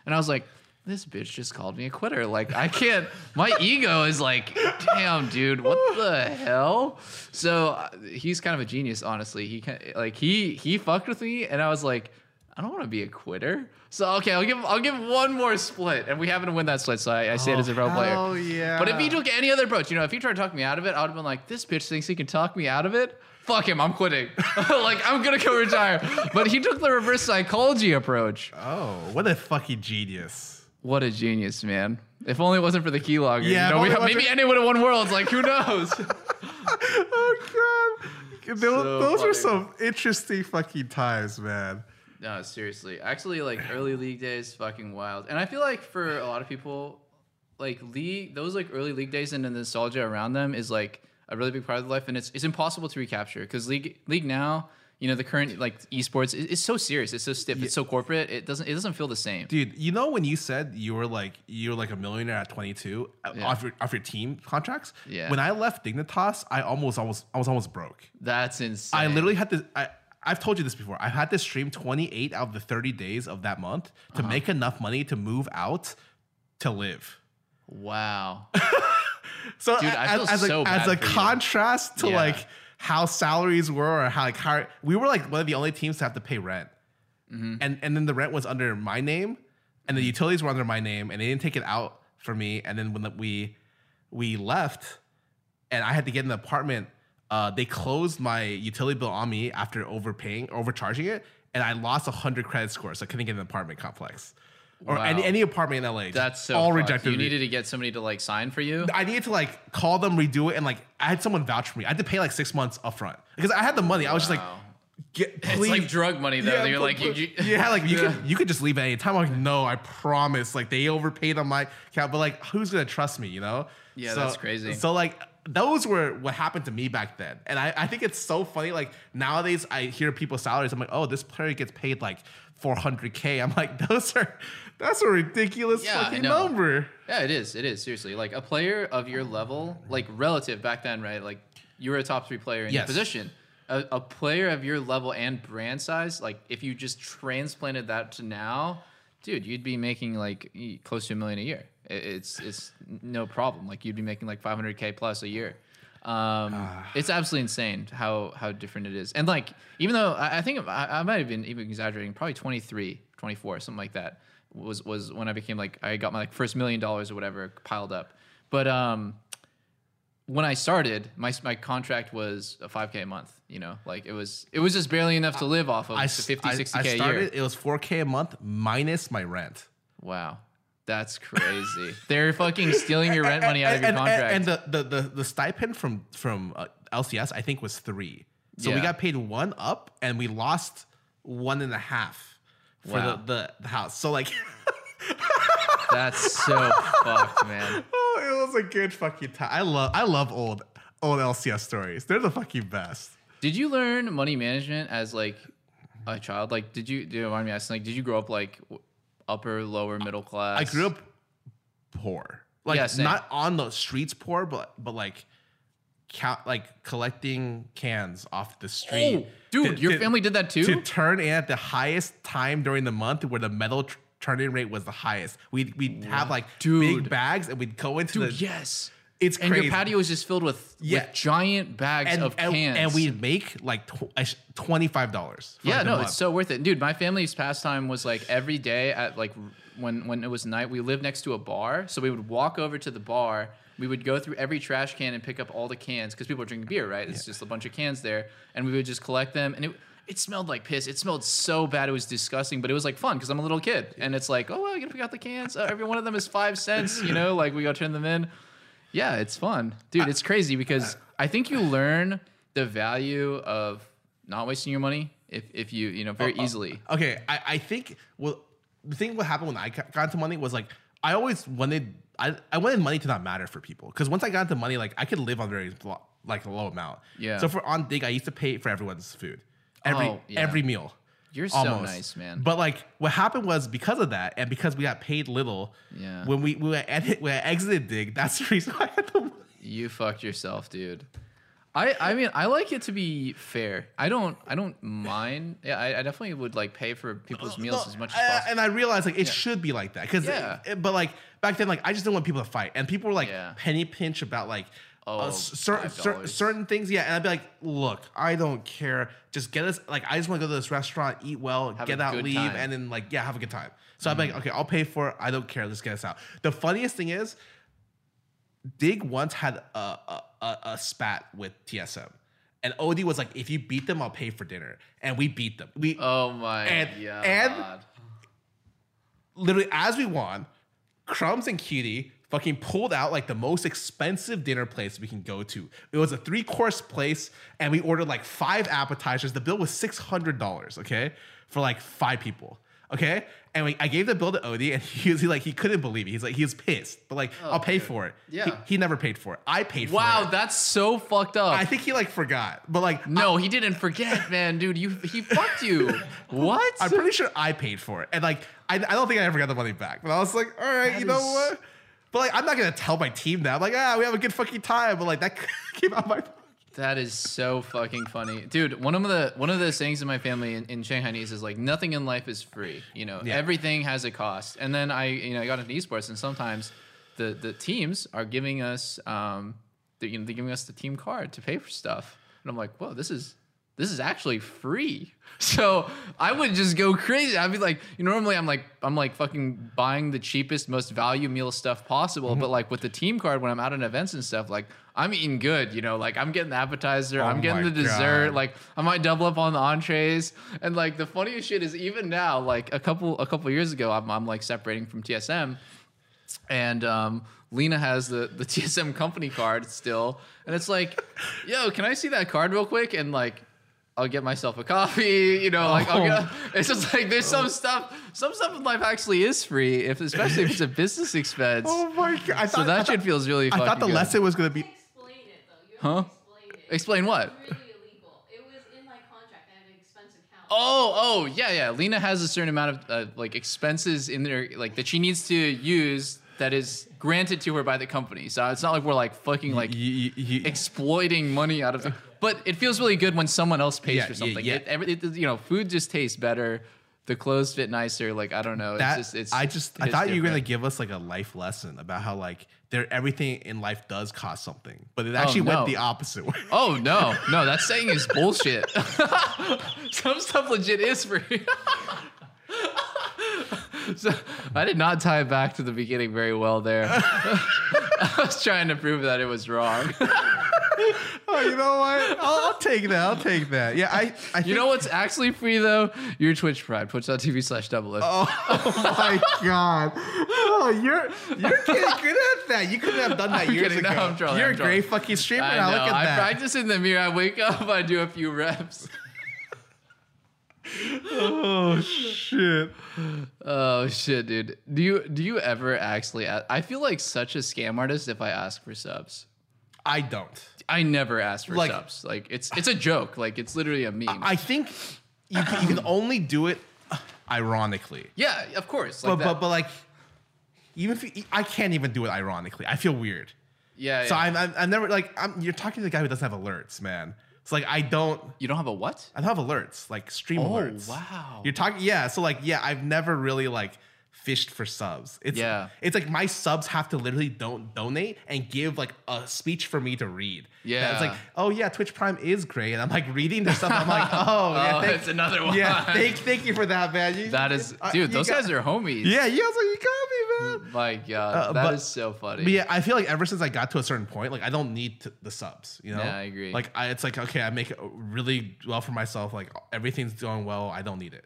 And I was like, this bitch just called me a quitter. Like I can't. My *laughs* ego is like, damn, dude, what the hell? So uh, he's kind of a genius, honestly. He can like he he fucked with me, and I was like, I don't want to be a quitter. So okay, I'll give I'll give one more split, and we happen to win that split. So I, I it as a pro oh, player. Oh yeah. But if he took any other approach, you know, if he tried to talk me out of it, I would have been like, this bitch thinks he can talk me out of it. Fuck him, I'm quitting. *laughs* like I'm gonna go retire. But he took the reverse psychology approach. Oh, what a fucking genius. What a genius, man. If only it wasn't for the keylogger. Yeah, you know, we, maybe wasn't- Andy would have won Worlds. Like, who knows? *laughs* oh god. Those, So those funny. were some interesting fucking times, man. No, seriously. Actually, like early league days, fucking wild. And I feel like for a lot of people, like league, those like early league days and the nostalgia around them is like a really big part of life, and it's it's impossible to recapture because league league now. You know the current like esports is, so serious. It's so stiff. It's so corporate. It doesn't. It doesn't feel the same. Dude, you know when you said you were like you were like a millionaire at 22 uh, Yeah. off your off your team contracts? Yeah. When I left Dignitas, I almost almost I was almost broke. That's insane. I literally had to I I've told you this before. I've had to stream 28 out of the 30 days of that month to Uh-huh. make enough money to move out to live. Wow. *laughs* So Dude, as, as a, so as a for you. contrast to Yeah. like how salaries were or how like how we were like one of the only teams to have to pay rent. Mm-hmm. And and then the rent was under my name and the utilities were under my name and they didn't take it out for me and then when the, we we left and I had to get an apartment uh, they closed my utility bill on me after overpaying overcharging it and I lost 100 credit scores so I couldn't get an apartment complex or Wow. any, any apartment in LA That's so all fucked. rejected You needed to get somebody to like sign for you. I needed to like call them, redo it, and like I had someone vouch for me. I had to pay like six months upfront because I had the money. I was just like, get It's please. like drug money though. You're but- like, you, but- you, *laughs* yeah, like you Yeah. could you could just leave at any time. I'm like, no, I promise. Like they overpaid on my account, but like who's gonna trust me? You know? Yeah, that's crazy. So like those were what happened to me back then, and I I think it's so funny. Like nowadays, I hear people's salaries. I'm like, oh, this player gets paid like 400k. I'm like, *laughs* those are that's a ridiculous Yeah, fucking number. Yeah, it is. It is seriously like a player of your level, like relative back then, right? Like you were a top three player in your position. A, a player of your level and brand size, like if you just transplanted that to now, dude, you'd be making like close to a million a year. It- It's it's no problem. Like you'd be making like 500k plus a year. Um, Ah. it's absolutely insane how how different it is. And like even though I, I think I, I might have been even exaggerating, probably 23, 24, something like that was was when I became like I got my like first million dollars or whatever piled up. But um, when I started, my my contract was a 5k a month. You know, like it was it was just barely enough to live off of I, to 50, I- 60k I a year. started. It was 4k a month minus my rent. Wow. That's crazy. They're fucking stealing your rent money out of your and, and- contract. And, the, the, the, the stipend from from uh, LCS, I think, was three. So we got paid one up, and we lost one and a half for Wow. the, the, house. So like, *laughs* That's so fucked, man. *laughs* oh, it was a good fucking time. I love I love old old LCS stories. They're the fucking best. Did you learn money management as like a child? Like, did you? Do you mind me asking? Like, did you grow up like upper, lower, middle class? I grew up poor, like Yeah, not on the streets poor, but but like. Count, like collecting cans off the street. Oh, dude, To- your to- family did that too. to turn in at the highest time during the month where the metal tr- rate was the highest. We'd, we'd have like Dude. big bags and we'd go into Dude, the yes. It's and crazy. your patio was just filled with, Yeah. with giant bags and, of and, cans. and we'd make like tw- uh, $25 for yeah, no, month. it's so worth it, dude. My family's pastime was like every day at like when when it was night. We lived next to a bar, so we would walk over to the bar. We would go through every trash can and pick up all the cans because people are drinking beer, right? It's just a bunch of cans there, and we would just collect them. And it it smelled like piss. It smelled so bad. It was disgusting, but it was like fun because I'm a little kid, and it's like, oh, well, you gotta pick out the cans. Uh, every one of them is five cents, you know. Like we gotta turn them in. Yeah, it's fun, dude. It's crazy because I think you learn the value of not wasting your money if, if you you know very oh, oh, easily. Okay, I, I think well, the thing what happened when I got got into money was like I always wanted I, I wanted money to not matter for people because once I got into money, like I could live on very like a low amount. Yeah. So for on dig, I used to pay for everyone's food, every Oh, yeah. every meal. You're so almost. nice, man. But like what happened was because of that, and because we got paid little, Yeah. When we we were edit, when I exited dig, that's the reason why I had the money. You fucked yourself, dude. I I mean I like it to be fair. I don't I don't mind. Yeah, I, I definitely would like pay for people's meals No, as much as I- possible. And I realized like it should be like that because, Yeah. but like back then, like I just didn't want people to fight, and people were like Yeah. penny pinch about like. Oh, uh, certain, $5. certain things, yeah, and I'd be like, "Look, I don't care. Just get us. Like, I just want to go to this restaurant, eat well, Have get out, leave, time. and then like, yeah, have a good time." So I'd Mm-hmm. be like, "Okay, I'll pay for it. I don't care. Let's get us out." The funniest thing is, Dig once had a a, a, a spat with TSM, and ODEE was like, "If you beat them, I'll pay for dinner," and we beat them. We oh my And- god. and- literally as we won, Crumbzz and Qtpie fucking pulled out like the most expensive dinner place we can go to. It was a three course place, and we ordered like five appetizers. The bill was six hundred dollars, okay, for like five people. Okay, and we, I gave the bill to ODEE, and *laughs* he was he, like he couldn't believe it. He's like he was pissed, but like oh, I'll pay for it. He- Oh, Yeah. he, never paid for it. I paid for it. wow, that's so fucked up. I think he like forgot, but like no, he didn't forget, *laughs* man, dude. You he fucked you. *laughs* what? I'm pretty sure I paid for it, and like I, I don't think I ever got the money back. But I was like, all right, That you know what? But like, I'm not gonna tell my team that. I'm like, ah, we have a good fucking time. But like, that *laughs* came out of my. That is so fucking funny, dude. One of the one of the sayings in my family in, in Shanghainese is like nothing in life is free. You know, Yeah. everything has a cost. And then I, you know, I got into esports, and sometimes the the teams are giving us, um, the, you know, they're giving us the team card to pay for stuff, and I'm like, whoa, this is this is actually free. *laughs* So I would just go crazy. I'd be like, you know, normally I'm like, I'm like fucking buying the cheapest, most value meal stuff possible. Mm-hmm. But like with the team card, when I'm out at events and stuff, like I'm eating good, you know, like I'm getting the appetizer, Oh I'm getting the dessert, God. like I might double up on the entrees. And like the funniest shit is even now, like a couple, a couple years ago, I'm, I'm like separating from TSM and um, Leena has the the *laughs* TSM company card still, and it's like, yo, can I see that card real quick? And like, I'll get myself a coffee, you know, like I'll get. *laughs* It's just like there's some stuff, some stuff in life actually is free, if especially if it's a business expense. Oh my god! I so that I shit feels really. I thought the good. lesson was gonna be. Explain it though. You Huh? explain it. Explain what? Really illegal. It was in my contract. I have an expense account. Oh, oh, yeah, yeah. Leena has a certain amount of uh, like expenses in there, like that she needs to use that is granted to her by the company. So it's not like we're like fucking like You- you- you- exploiting money out of it. But it feels really good when someone else pays Yeah, for something. yeah. It, every, it, you know, food just tastes better. The clothes fit nicer. Like I don't know. that it's just it's. I just I thought you were gonna give us like a life lesson about how like there everything in life does cost something, but it oh, actually no. went the opposite way. Oh no, *laughs* no, that saying is bullshit. *laughs* Some stuff legit is free. *laughs* so, I did not tie it back to the beginning very well there. I was trying to prove that it was wrong. Oh, you know what? I'll, I'll take that. I'll take that. Yeah, I. I You know what's actually free though? Your Twitch Prime, twitch.tv slash double F. Oh, *laughs* oh, my god! Oh, you're you're getting good at that. You couldn't have done that *laughs* I'm years kidding. ago. No, I'm trolling, you're I'm a great fucking streamer. I now. know. Look at I that. practice in the mirror. I wake up. I do a few reps. *laughs* Oh shit! Oh shit, dude. Do you do you ever actually? I feel like such a scam artist if I ask for subs. I don't. I never ask for Like- subs. Like it's it's a joke. Like it's literally a meme. I think you can, you can only do it uh, ironically. yeah, of course. Like But that. but but like, even if you, I can't even do it ironically, I feel weird. yeah. So yeah. I'm, I'm I'm never like I'm. You're talking to the guy who doesn't have alerts, man. It's like I don't. you don't have a what? I don't have alerts, like stream Oh, alerts. wow. You're talking, yeah. So like, yeah, I've never really like fished for subs. It's Yeah. It's like my subs have to literally don't donate and give like a speech for me to read. Yeah. It's like, oh yeah, Twitch Prime is great, and I'm like reading their stuff. I'm like, *laughs* oh, yeah, Oh, thank, it's another one. Yeah, thank, thank you for that, man. You- That is, uh, dude. Those got- guys are homies. Yeah, yeah. I was like, you got me, man. My God, Uh, that is but- so funny. But yeah, I feel like ever since I got to a certain point, like I don't need to, the subs. You know? Yeah, I agree. Like I, it's like okay, I make it really well for myself. Like everything's going well. I don't need it.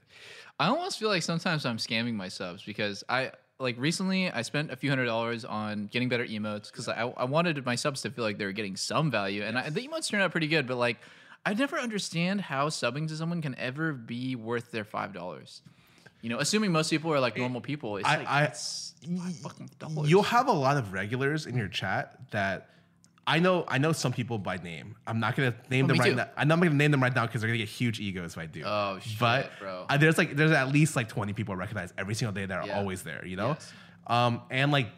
I almost feel like sometimes I'm scamming my subs because I like recently I spent a few hundred dollars on getting better emotes because I, I wanted my subs to feel like they were getting some value, and I, the emotes turned out pretty good. But like, I never understand how subbing to someone can ever be worth their five dollars. You know, assuming most people are like normal people, it's I- like I- it's five fucking dollars. You'll have a lot of regulars in your chat that I know. I know some people by name. I'm not gonna name Oh, them right too. now. I'm not gonna name them right now because they're gonna get huge egos if I do. Oh, shit, but bro. uh, there's like there's at least like 20 people I recognize every single day that are Yeah. always there. You know, Yes. um, and like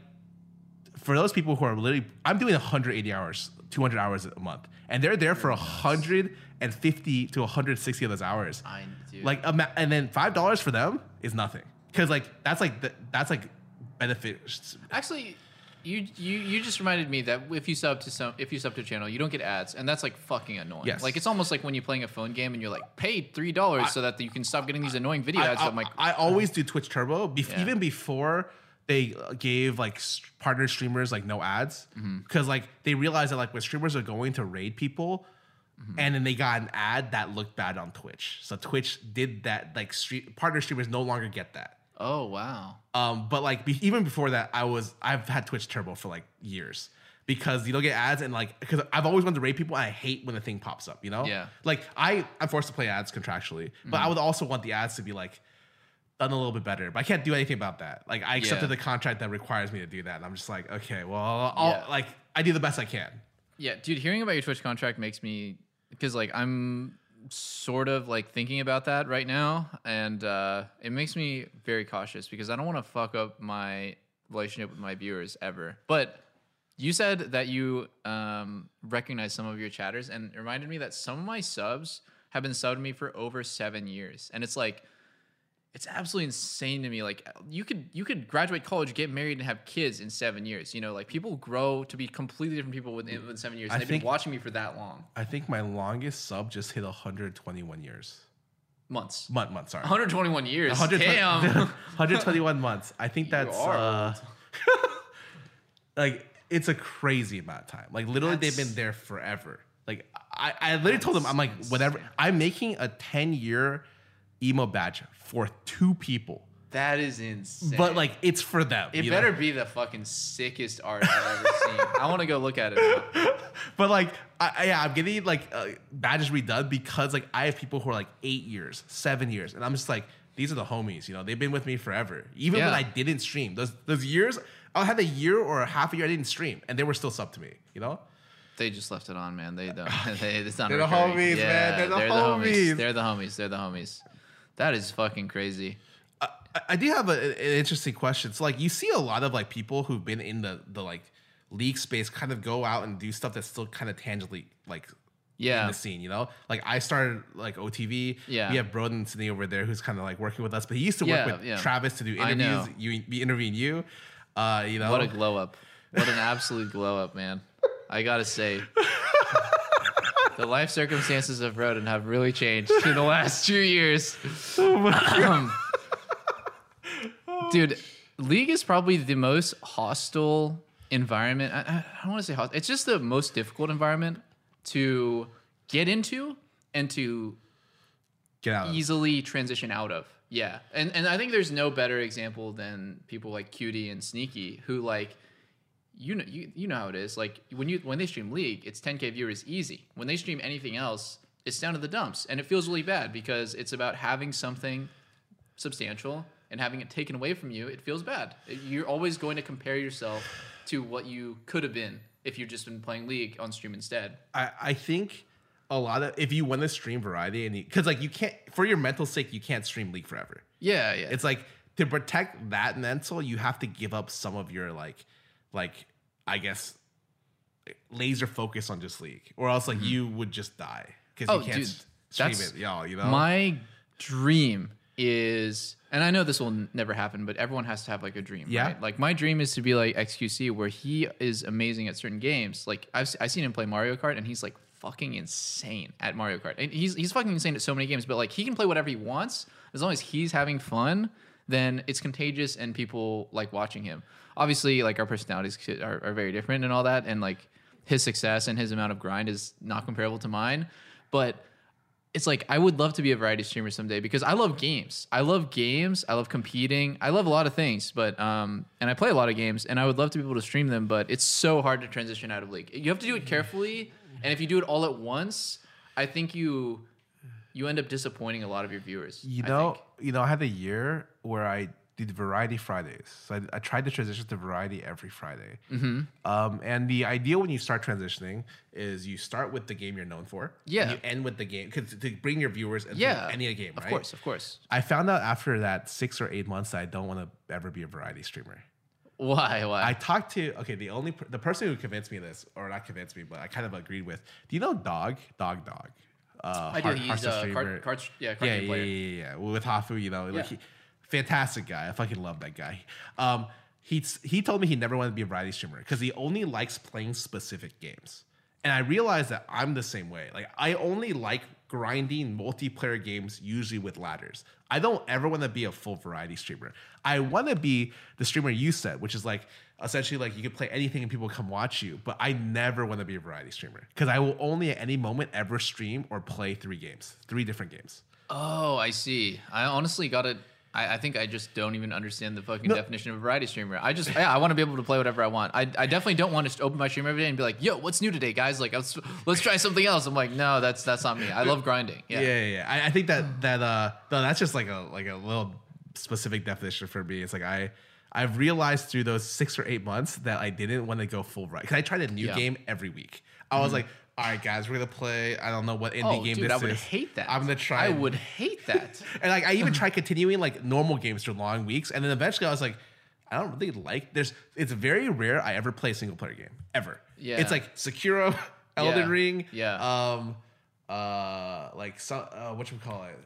for those people who are literally, I'm doing 180 hours, 200 hours a month, and they're there for 150 to 160 of those hours. I do. Like, and then five dollars for them is nothing because like that's like the, that's like benefit. Actually, you you you just reminded me that if you sub to some if you sub to a channel, you don't get ads, and that's like fucking annoying. Yes. Like it's almost like when you're playing a phone game and you're like paid three dollars so that you can stop getting these annoying video I, ads. I, I'm like, I always do Twitch Turbo, bef- Yeah. even before they uh, gave like partner streamers like no ads, Mm-hmm. because like they realized that like when streamers are going to raid people, Mm-hmm. and then they got an ad that looked bad on Twitch, so Twitch did that. Like street partner streamers no longer get that. oh wow, Um, but like be- even before that, I was I've had Twitch Turbo for like years because you don't get ads and like because I've always wanted to rate people. And I hate when the thing pops up. You know, Yeah. Like I I'm forced to play ads contractually, but I would also want the ads to be like done a little bit better. But I can't do anything about that. Like I accepted Yeah. the contract that requires me to do that, and I'm just like, okay, well, I'll Yeah. like I do the best I can. yeah, dude. Hearing about your Twitch contract makes me because like I'm sort of like thinking about that right now, and uh, it makes me very cautious because I don't want to fuck up my relationship with my viewers ever. But you said that you um, recognize some of your chatters, and reminded me that some of my subs have been subbed to me for over seven years, and it's like. It's absolutely insane to me. Like you could you could graduate college, get married, and have kids in seven years. You know, like people grow to be completely different people within, within seven years. I And they've think- been watching me for that long, I think my longest sub just hit 121 years. months. Month, month, sorry. 121 years. 120 Damn. *laughs* *laughs* 121 months. I think that's uh, *laughs* like it's a crazy amount of time. Like literally, they've been there forever. Like I, I literally told them, I'm like, whatever. I'm making a 10 year emo badge for two people, that is insane. but like it's for them. it better know? be the fucking sickest art I've ever seen. I want to go look at it. Now. *laughs* But like, I, yeah, I'm getting like uh, badges redone because like I have people who are like eight years, seven years, and I'm just like, these are the homies. You know, they've been with me forever. Even when I didn't stream, those those years, I had a year or a half a year I didn't stream, and they were still sub to me. You know, They just left it on, man. They don't. *laughs* *laughs* They, it's not They're the homies, man. They're the homies. They're the homies. They're the homies. That is fucking crazy. I, I do have a, an interesting question. So like, you see a lot of like people who've been in the the like league space kind of go out and do stuff that's still kind of tangibly like yeah. in the scene, you know? Like I started like OTV. Yeah. We have Brodin sitting over there who's kind of like working with us, but he used to work Yeah, with yeah. Travis to do interviews. You be interviewing you. Uh, you know. What a glow up. What an absolute glow up, man. I gotta say. *laughs* The life circumstances of Roden have really changed in the last *laughs* two years. Um, *laughs* Dude, League is probably the most hostile environment. I, I don't want to say hostile. It's just the most difficult environment to get into and to Get out. of- easily transition out of. Yeah. And and I think there's no better example than people like Qtpie and Sneaky who like you know you, you know how it is. Like when you when they stream League, it's 10k viewers easy. When they stream anything else, it's down to the dumps. And it feels really bad because it's about having something substantial and having it taken away from you. It feels bad. You're always going to compare yourself to what you could have been if you've just been playing League on stream instead. I, I think a lot of if you want the stream variety and because like you can't for your mental sake you can't stream League forever. Yeah, yeah. It's like to protect that mental, you have to give up some of your like, like I guess, laser focus on just League, or else like mm-hmm. you would just die because Oh, you can't dude, stream that's- it, y'all. You know, My dream is, and I know this will n- never happen, but everyone has to have like a dream, Yeah. right? Like my dream is to be like XQC, where he is amazing at certain games. Like I've I've seen him play Mario Kart, and he's like fucking insane at Mario Kart. And he's he's fucking insane at so many games, but like he can play whatever he wants as long as he's having fun. Then it's contagious, and people like watching him. Obviously, like our personalities are, are very different and all that, and like his success and his amount of grind is not comparable to mine, but it's like I would love to be a variety streamer someday because I love games. I love games. I love competing. I love a lot of things, but um, and I play a lot of games, and I would love to be able to stream them. But it's so hard to transition out of League. You have to do it carefully, and if you do it all at once, I think you you end up disappointing a lot of your viewers. you know, you know, I had a year where I did variety Fridays. So I, I tried to transition to variety every Friday. Mm-hmm. Um, and the idea when you start transitioning is you start with the game you're known for. and Yeah. you end with the game because to bring your viewers into yeah, any game. Right? Of course, of course. I found out after that six or eight months that I don't want to ever be a variety streamer. Why? Why? I talked to okay, the only the person who convinced me of this, or not convinced me, but I kind of agreed with. Do you know Dog? Dog Dog. Uh, I do. He's Hearthstone uh, streamer. card, yeah, card yeah, game yeah, player. yeah, yeah, yeah. With Hafu, you know, like Yeah. he, fantastic guy. I fucking love that guy. Um, he told me he never wanted to be a variety streamer because he only likes playing specific games. And I realized that I'm the same way. Like I only like grinding multiplayer games, usually with ladders. I don't ever want to be a full variety streamer. I want to be the streamer you said, which is like essentially like you can play anything and people come watch you. But I never want to be a variety streamer because I will only at any moment ever stream or play three games, three different games. Oh, I see. I honestly got it. I, I think I just don't even understand the fucking No. definition of a variety streamer. I just, yeah, I want to be able to play whatever I want. I, I definitely don't want to just open my stream every day and be like, "Yo, what's new today, guys? Like, let's let's try something else." I'm like, no, that's that's not me. I love grinding. Yeah. Yeah, yeah. I, I think that that uh no, that's just like a like a little specific definition for me. It's like I I've realized through those six or eight months that I didn't want to go full right because I tried a new Yeah. game every week. I was like, all right, guys, we're gonna play. I don't know what indie Oh, game dude, this I would is. hate that. I'm gonna try. I would hate that. *laughs* and like I even *laughs* tried continuing like normal games for long weeks, and then eventually I was like, I don't really like. There's it's very rare I ever play a single player game ever. Yeah. it's like Sekiro, *laughs* Elden Yeah. Ring, Yeah. um, uh, like some uh, what you call it,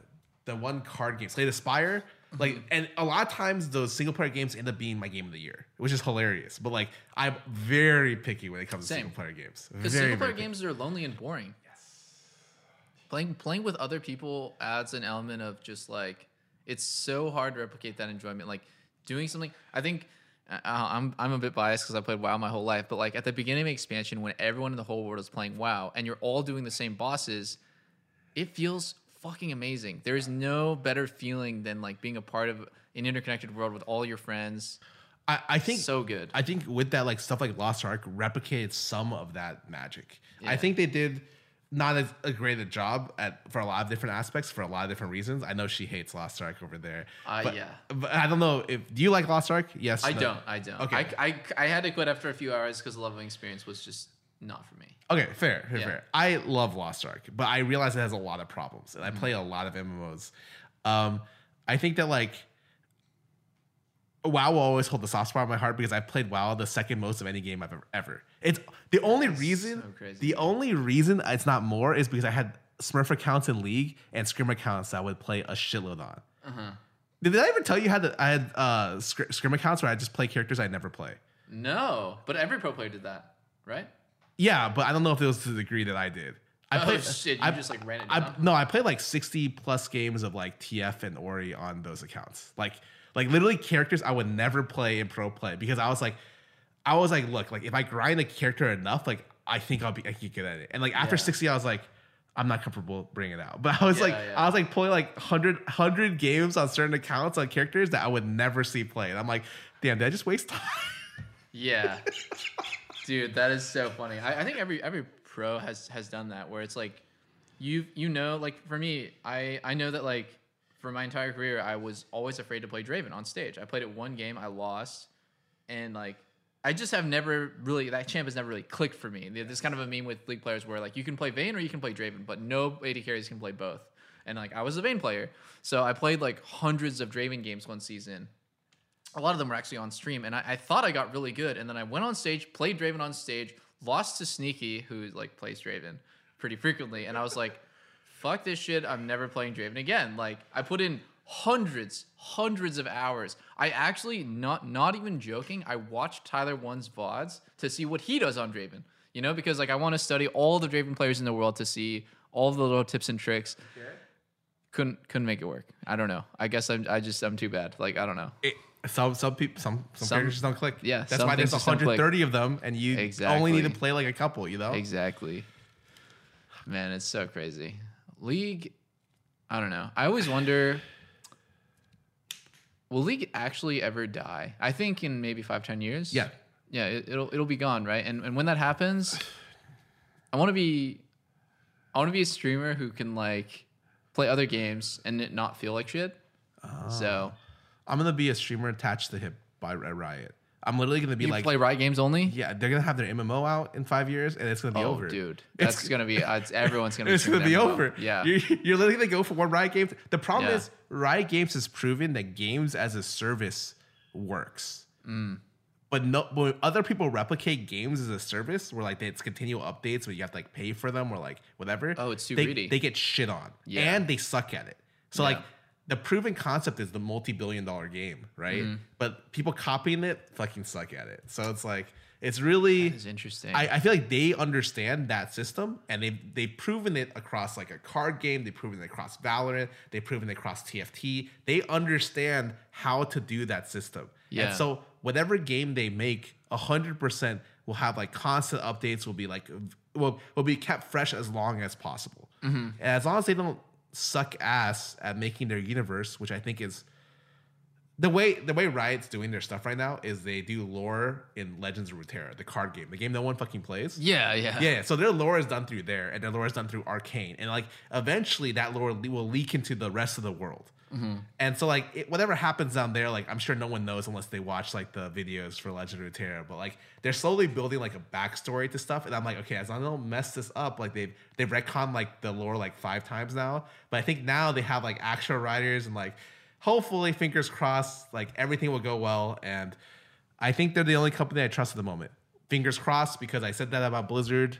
the one card game, Slay the Spire. Like, Mm-hmm. and a lot of times those single player games end up being my game of the year, which is hilarious. But like, I'm very picky when it comes to single player games. Because single player picky. games are lonely and boring. Yes. Playing playing with other people adds an element of just like it's so hard to replicate that enjoyment. Like doing something. I think uh, I'm I'm a bit biased because I played WoW my whole life, but like at the beginning of expansion, when everyone in the whole world is playing WoW and you're all doing the same bosses, it feels fucking amazing. There is no better feeling than like being a part of an interconnected world with all your friends. I, I think So good. I think with that, like stuff like Lost Ark replicated some of that magic. I think they did not as a great a job at for a lot of different aspects for a lot of different reasons. I know she hates Lost Ark over there. Uh, but, yeah. but I don't know if do you like Lost Ark? Yes. I no? don't. I don't. Okay. I, I, I had to quit after a few hours because the leveling experience was just not for me. Okay, fair, fair, Yeah. fair. I love Lost Ark, but I realize it has a lot of problems, and I play a lot of MMOs. Um, I think that like WoW will always hold the soft spot in my heart because I've played WoW the second most of any game I've ever. ever. It's the only reason. so. The only reason it's not more is because I had Smurf accounts in League and Scrim accounts that I would play a shitload on. Uh-huh. Did I ever tell you how that I had uh, Scrim accounts where I just play characters I never play? No, but every pro player did that, right? Yeah, but I don't know if it was to the degree that I did. I Oh, played *laughs* shit, you I, just, like, ran it I, no, I played like sixty plus games of like TF and Ori on those accounts. Like, like literally characters I would never play in pro play because I was like, I was like, look, like if I grind a character enough, like I think I'll be I can get at it. And like after Yeah. sixty, I was like. I'm not comfortable bringing it out, but I was Yeah, like, yeah. I was like pulling like 100, 100 games on certain accounts on characters that I would never see play. And I'm like, damn, did I just waste time? Yeah, *laughs* dude, that is so funny. I, I think every every pro has has done that where it's like you you know like for me I I know that like for my entire career I was always afraid to play Draven on stage. I played it one game, I lost, and like I just have never really that champ has never really clicked for me. There's kind of a meme with league players where like you can play Vayne or you can play Draven, but no AD carries can play both. And like I was a Vayne player, so I played like hundreds of Draven games one season. A lot of them were actually on stream, and I, I thought I got really good. And then I went on stage, played Draven on stage, lost to Sneaky, who like plays Draven pretty frequently, and I was like, "Fuck this shit! I'm never playing Draven again." Like I put in hundreds, hundreds of hours. I actually not not even joking. I watched Tyler One's vods to see what he does on Draven. You know, because like I want to study all the Draven players in the world to see all the little tips and tricks. Couldn't couldn't make it work. I don't know. I guess I'm I just I'm too bad. Like I don't know. It, some some people some some, Some- characters just don't click. yeah, that's why there's things just don't click. 130 of them, and you only need to play like a couple. You know, Exactly. Man, it's so crazy. League, I don't know. I always wonder will League actually ever die? I think in maybe five, ten years. Yeah. Yeah, it, it'll it'll be gone, right? And and when that happens, I want to be I want to be a streamer who can like play other games and it not feel like shit. Ah. So I'm gonna be a streamer attached to hip by Riot. I'm literally gonna be you like, play Riot games only? yeah, they're gonna have their MMO out in five years, and it's gonna be oh, over. dude, It's- gonna be uh, it's, everyone's gonna. Be It's gonna be MMO. over. Yeah, you're, you're literally gonna go for one Riot Games. The problem Yeah. is Riot Games has proven that games as a service works. Mm. But no, when other people replicate games as a service, where like it's continual updates, where you have to like pay for them or like whatever. Oh, it's too they, greedy. They get shit on, Yeah. and they suck at it. So Yeah. like the proven concept is the multi-billion-dollar game, right? Mm-hmm. But people copying it fucking suck at it. So it's like it's really interesting. I, I feel like they understand that system and they've they've proven it across like a card game, they've proven it across Valorant, they've proven it across TFT. They understand how to do that system. Yeah. And so whatever game they make, hundred percent will have like constant updates, will be like will will be kept fresh as long as possible. Mm-hmm. And as long as they don't suck ass at making their universe, which I think is the way the way Riot's doing their stuff right now is they do lore in Legends of Runeterra, the card game, the game no one fucking plays. yeah, yeah, Yeah, so their lore is done through there, and their lore is done through Arcane, and like eventually that lore will leak into the rest of the world. Mm-hmm. And so like it, whatever happens down there, like I'm sure no one knows unless they watch like the videos for Legend of Runeterra. But like they're slowly building like a backstory to stuff, and I'm like, okay, as long as I don't mess this up, like they've they've retconned like the lore like five times now. But I think now they have like actual writers and like hopefully, fingers crossed, like everything will go well. And I think they're the only company I trust at the moment. Fingers crossed, because I said that about Blizzard.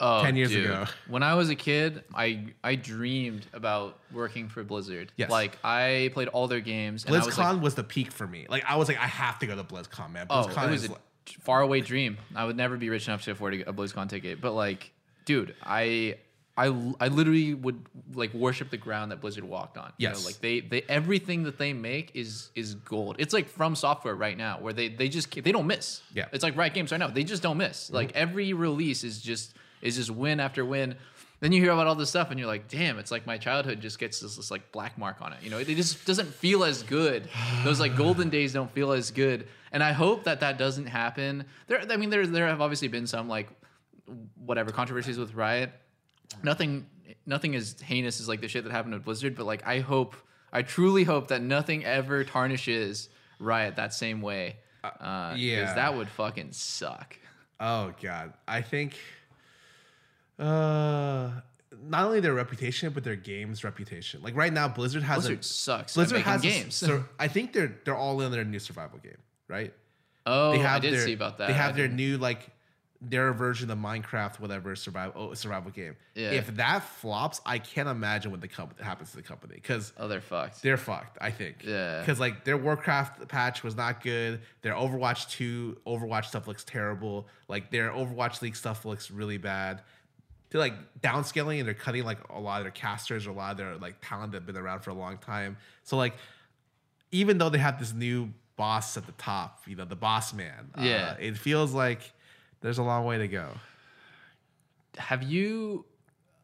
Oh, 10 years dude. ago. When I was a kid, I I dreamed about working for Blizzard. Yes. Like I played all their games. and I BlizzCon was was, the peak for me. Like I was like, I have to go to BlizzCon, man. oh, it was is a like- faraway dream. I would never be rich enough to afford a BlizzCon ticket. But like, dude, I. I, I literally would like worship the ground that Blizzard walked on. You know, Yes. like they they everything that they make is is gold. It's like FromSoftware right now where they they just they don't miss. Yeah. It's like Riot Games right now. They just don't miss. Mm-hmm. Like every release is just is just win after win. Then you hear about all this stuff and you're like, damn, it's like my childhood just gets this, this like black mark on it. You know, it, it just doesn't feel as good. Those like golden *sighs* days don't feel as good. And I hope that that doesn't happen. There, I mean, there there have obviously been some like whatever controversies with Riot. Nothing nothing as heinous as like the shit that happened with Blizzard, but like I hope I truly hope that nothing ever tarnishes Riot that same way. Uh, yeah. because that would fucking suck. Oh god, I think uh not only their reputation but their game's reputation. Like right now, Blizzard has Blizzard a, sucks. Blizzard has games. sur- I think they're they're all in their new survival game, right? oh, They I did their, see about that. They have their new like their version of Minecraft, whatever survival oh, survival game. Yeah. If that flops, I can't imagine what the company happens to the company because Oh, they're fucked. they're fucked. I think. Yeah. Because like their Warcraft patch was not good. Their Overwatch two Overwatch stuff looks terrible. Like their Overwatch League stuff looks really bad. They're like downscaling and they're cutting like a lot of their casters or a lot of their like talent that have been around for a long time. So like even though they have this new boss at the top, you know, the boss man. uh, Yeah. it feels like there's a long way to go. Have you?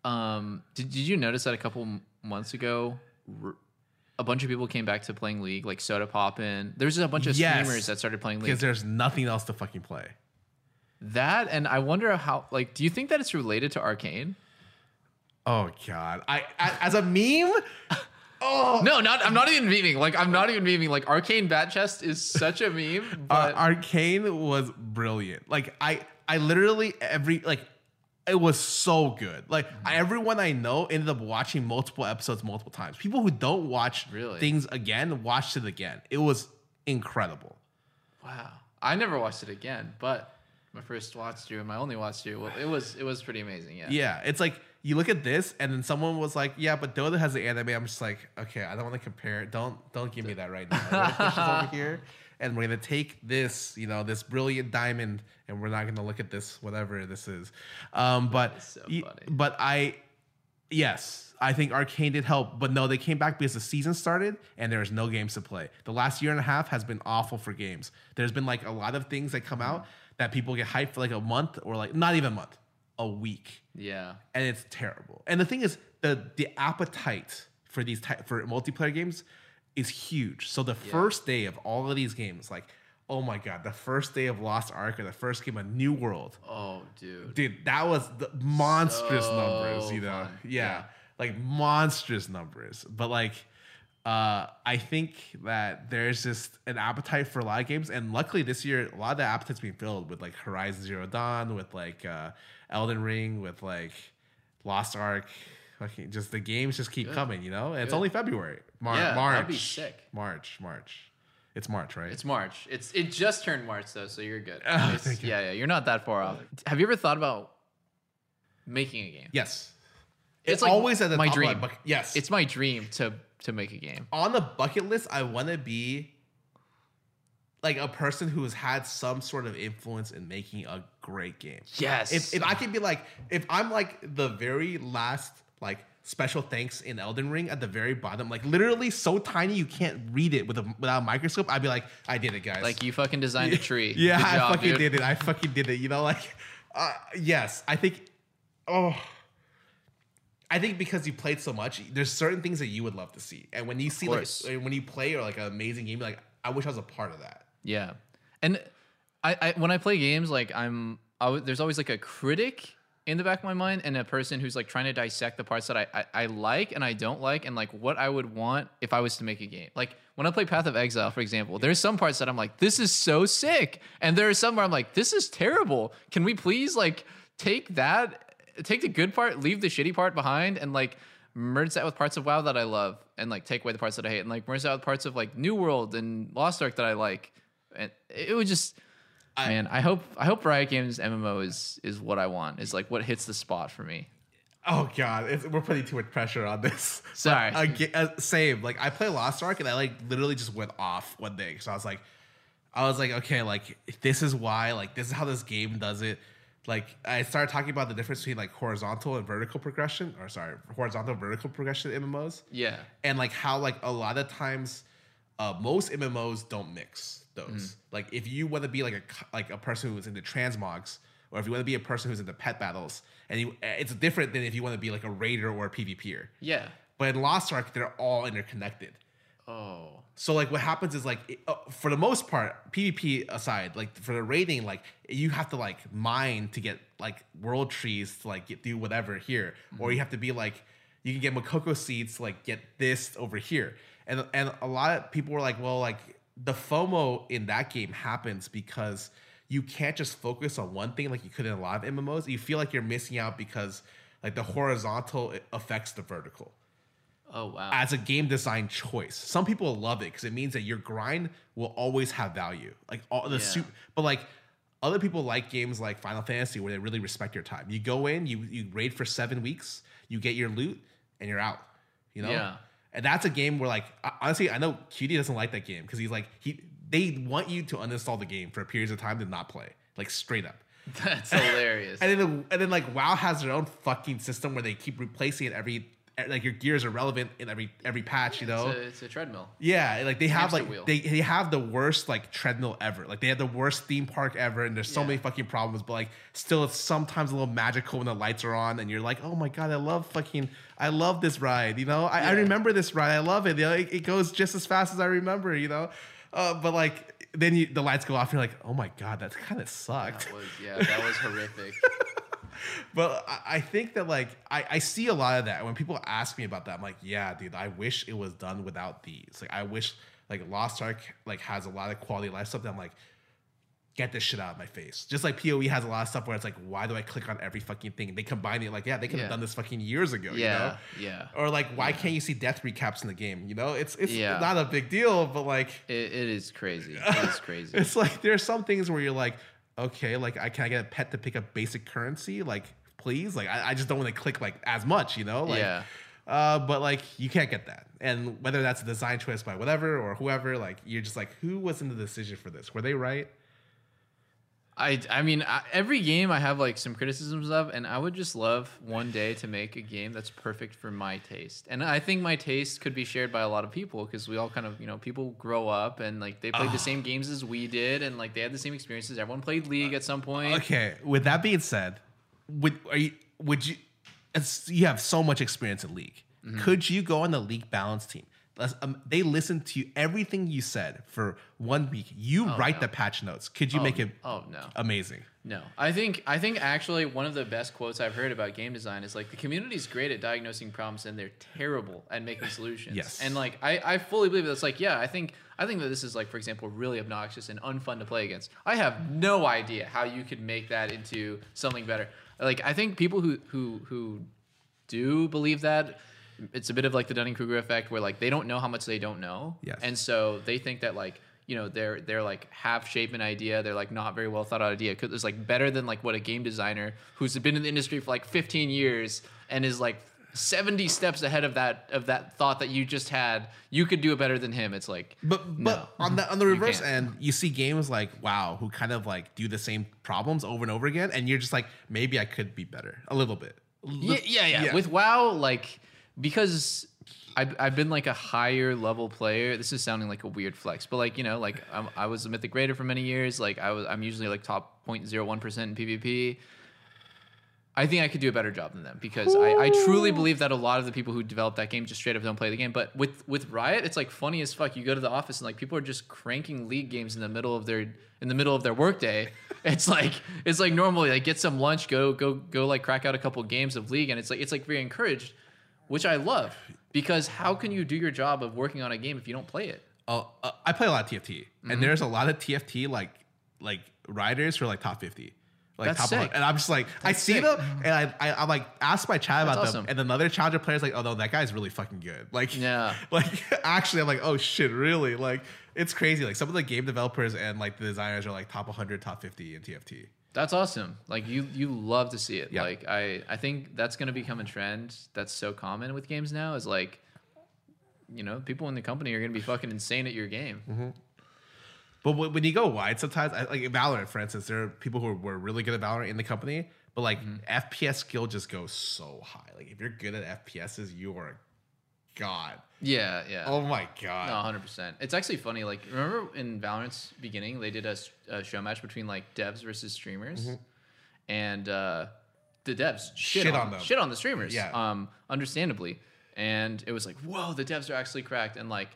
Um, did, did you notice that a couple months ago, r- a bunch of people came back to playing League, like Sodapoppin. There's just a bunch of Yes. streamers that started playing League. Because there's nothing else to fucking play. That and I wonder how. Like, do you think that it's related to Arcane? Oh god. I, I as a meme. Oh *laughs* No, not. I'm not even memeing. Like, I'm not even memeing. Like, Arcane Bat Chest is such a meme. *laughs* Uh, Arcane was brilliant. Like I, I literally every like, it was so good. Like I, everyone I know ended up watching multiple episodes multiple times. People who don't watch Really? things again watched it again. It was incredible. wow, I never watched it again. But my first watch through and my only watch through, well, it was it was pretty amazing. Yeah. Yeah, it's like you look at this, and then someone was like, "Yeah, but Dota has the anime." I'm just like, "Okay, I don't want to compare. Don't don't give me that right now. We're gonna push this over here, *laughs* and we're gonna take this, you know, this brilliant diamond, and we're not gonna look at this whatever this is." Um, but so funny. but I, yes, I think Arcane did help, but no, they came back because the season started and there was no games to play. The last year and a half has been awful for games. There's been like a lot of things that come out that people get hyped for like a month or like not even a month, a week Yeah. and it's terrible. And the thing is, the the appetite for these type for multiplayer games is huge. So the first day of all of these games, like, oh my god, the first day of Lost Ark or the first game of New World, Oh, dude. dude, that was the monstrous So numbers, you know, yeah, Yeah. like monstrous numbers. But like, uh, I think that there's just an appetite for a lot of games, and luckily this year, a lot of the appetite's being filled with like Horizon Zero Dawn, with like uh, Elden Ring, with like Lost Ark. Fucking just the games just keep Good. coming, you know. And it's only February, Mar- Yeah, March, that'd be sick. March, March. It's March, right? It's March. It's it just turned March though, so you're good. *laughs* Oh, you. Yeah, yeah, you're not that far off. Have you ever thought about making a game? yes. It's It's like always at the my dream. Yes, It's my dream to to make a game. on the bucket list, I want to be like a person who has had some sort of influence in making a great game. Yes. If, if I could be like, if I'm like the very last like special thanks in Elden Ring at the very bottom, like literally so tiny you can't read it with a without a microscope, I'd be like, I did it, guys. like you fucking designed a *laughs* tree. Yeah, Good I job, fucking dude. did it. I fucking did it. You know, like, uh, yes, I think. Oh, I think because you played so much, there's certain things that you would love to see, and when you see like when you play or like an amazing game, like I wish I was a part of that. Yeah, and I, I when I play games, like I'm, I there's always like a critic in the back of my mind and a person who's like trying to dissect the parts that I, I I like and I don't like and like what I would want if I was to make a game. Like when I play Path of Exile, for example, there's some parts that I'm like, this is so sick, and there are some where I'm like, this is terrible. Can we please like take that, take the good part, leave the shitty part behind, and like merge that with parts of WoW that I love. and like take away the parts that I hate and like merge that with parts of like New World and Lost Ark that I like. And it would just I- man, I hope I hope Riot Games MMO is is what I want. Is like what hits the spot for me. Oh god, it's, we're putting too much pressure on this. *laughs* Sorry. But, uh, same. Like I play Lost Ark and I like literally just went off one day. So I was like, I was like, okay, like this is why, like this is how this game does it. Like I started talking about the difference between like horizontal and vertical progression, or sorry, horizontal vertical progression MMOs, Yeah. and like how like a lot of times, uh, most MMOs don't mix those. Mm. Like if you want to be like a like a person who's into transmogs, or if you want to be a person who's into pet battles, and you, it's different than if you want to be like a raider or a PvPer. Yeah. But in Lost Ark, they're all interconnected. Oh. So like what happens is like it- uh, for the most part, PvP aside, like for the raiding, like you have to like mine to get like world trees to like get, do whatever here, or you have to be like you can get Mokoko seeds to like get this over here, and and a lot of people were like, well, like the FOMO in that game happens because you can't just focus on one thing like you could in a lot of MMOs. You feel like you're missing out because like the horizontal affects the vertical Oh wow. as a game design choice. Some people love it because it means that your grind will always have value. Like all the Yeah. super, but like other people like games like Final Fantasy where they really respect your time. You go in, you you raid for seven weeks, you get your loot, and you're out. You know. Yeah. And that's a game where like honestly, I know QD doesn't like that game because he's like he they want you to uninstall the game for periods of time to not play, like straight up. *laughs* That's hilarious. *laughs* And then, and then like WoW has their own fucking system where they keep replacing it every like your gears are relevant in every every patch, you know. it's, a, it's a treadmill. Yeah, like they have like wheel. they, they have the worst like treadmill ever. Like they have the worst theme park ever, and there's so Yeah. many fucking problems. But like still, it's sometimes a little magical when the lights are on, and you're like, oh my god, I love fucking, I love this ride. You know, I, I remember this ride. I love it. You know, it, it goes just as fast as I remember. You know, uh, but like then you, the lights go off, and you're like, oh my god, that kind of sucked. That was yeah, that was *laughs* horrific. But I, I think that like I, I see a lot of that when people ask me about that. I'm like, yeah, dude, I wish it was done without these. Like I wish like Lost Ark like has a lot of quality of life stuff that I'm like, get this shit out of my face. Just like PoE has a lot of stuff where it's like, why do I click on every fucking thing? They combine it like, yeah, they could have Yeah. done this fucking years ago. Yeah, You know? yeah. Or like, why can't you see death recaps in the game? You know, it's it's Yeah. not a big deal, but like It, it is crazy. It is *laughs* crazy. it's like there's some things where you're like, okay, like I can I get a pet to pick up basic currency, like please, like I, I just don't want to click like as much, you know, like. Yeah. Uh, but like you can't get that, and whether that's a design choice by whatever or whoever, like you're just like, who was in the decision for this? Were they right? I, I mean, I, every game I have like some criticisms of, and I would just love one day to make a game that's perfect for my taste. And I think my taste could be shared by a lot of people because we all kind of, you know, people grow up and like they played the same games as we did, and like they had the same experiences. Everyone played League at some point. Okay. With that being said, would are you would you? You have so much experience in league. Mm-hmm. Could you go on the league balance team? Um, they listen to everything you said for one week. You write no. the patch notes. Could you Oh, make it Oh no. amazing? No, I think I think actually one of the best quotes I've heard about game design is like the community is great at diagnosing problems and they're terrible at making *sighs* solutions. Yes. and like I, I fully believe that's like yeah I think I think that this is like for example really obnoxious and unfun to play against. I have no idea how you could make that into something better. Like I think people who who who do believe that it's a bit of like the Dunning Kruger effect where like they don't know how much they don't know. Yes. And so they think that like you know they're they're like half shapen idea they're like not very well thought out idea because it's like better than like what a game designer who's been in the industry for like 15 years and is like 70 steps ahead of that of that thought that you just had you could do it better than him it's like But but no. on the on the *laughs* reverse can't. end, you see games like WoW who kind of like do the same problems over and over again, and you're just like, maybe I could be better a little bit. yeah, yeah, yeah. Yeah. With WoW, like because I've, I've been like a higher level player. This is sounding like a weird flex, but like you know, like I'm, I was a mythic raider for many years. Like I was, I'm usually like top 0.01 percent in PvP. I think I could do a better job than them because I, I truly believe that a lot of the people who develop that game just straight up don't play the game. But with with Riot, it's like funny as fuck. You go to the office and like people are just cranking league games in the middle of their in the middle of their workday. *laughs* It's like it's like normally like get some lunch, go go go like crack out a couple games of league, and it's like it's like very encouraged, which I love because how can you do your job of working on a game if you don't play it? Oh, uh, I play a lot of TFT, Mm-hmm. and there's a lot of TFT like like riders who are like top fifty Like That's top sick. 100. and I'm just like I see sick. them and I, I I'm like ask my chat That's about awesome. them and another challenger player's like oh no that guy's really fucking good *laughs* like Yeah. *laughs* like actually I'm like oh shit really like it's crazy like some of the game developers and like the designers are like top 100 top 50 in TFT That's awesome. Like you, you love to see it. Yeah. Like I, I think that's gonna become a trend that's so common with games now. Is like, you know, people in the company are gonna be fucking insane at your game. Mm-hmm. But when you go wide, sometimes like Valorant, for instance, there are people who were really good at Valorant in the company, but like Mm-hmm. FPS skill just goes so high. Like if you're good at FPSs, you are god. Yeah, yeah. Oh my god. No, hundred percent. It's actually funny. Like, remember in Valorant's beginning, they did a show match between like devs versus streamers, and uh, the devs shit, Mm-hmm. Shit on, on them. shit on the streamers. Yeah. Um, understandably, and it was like, whoa, the devs are actually cracked, and like.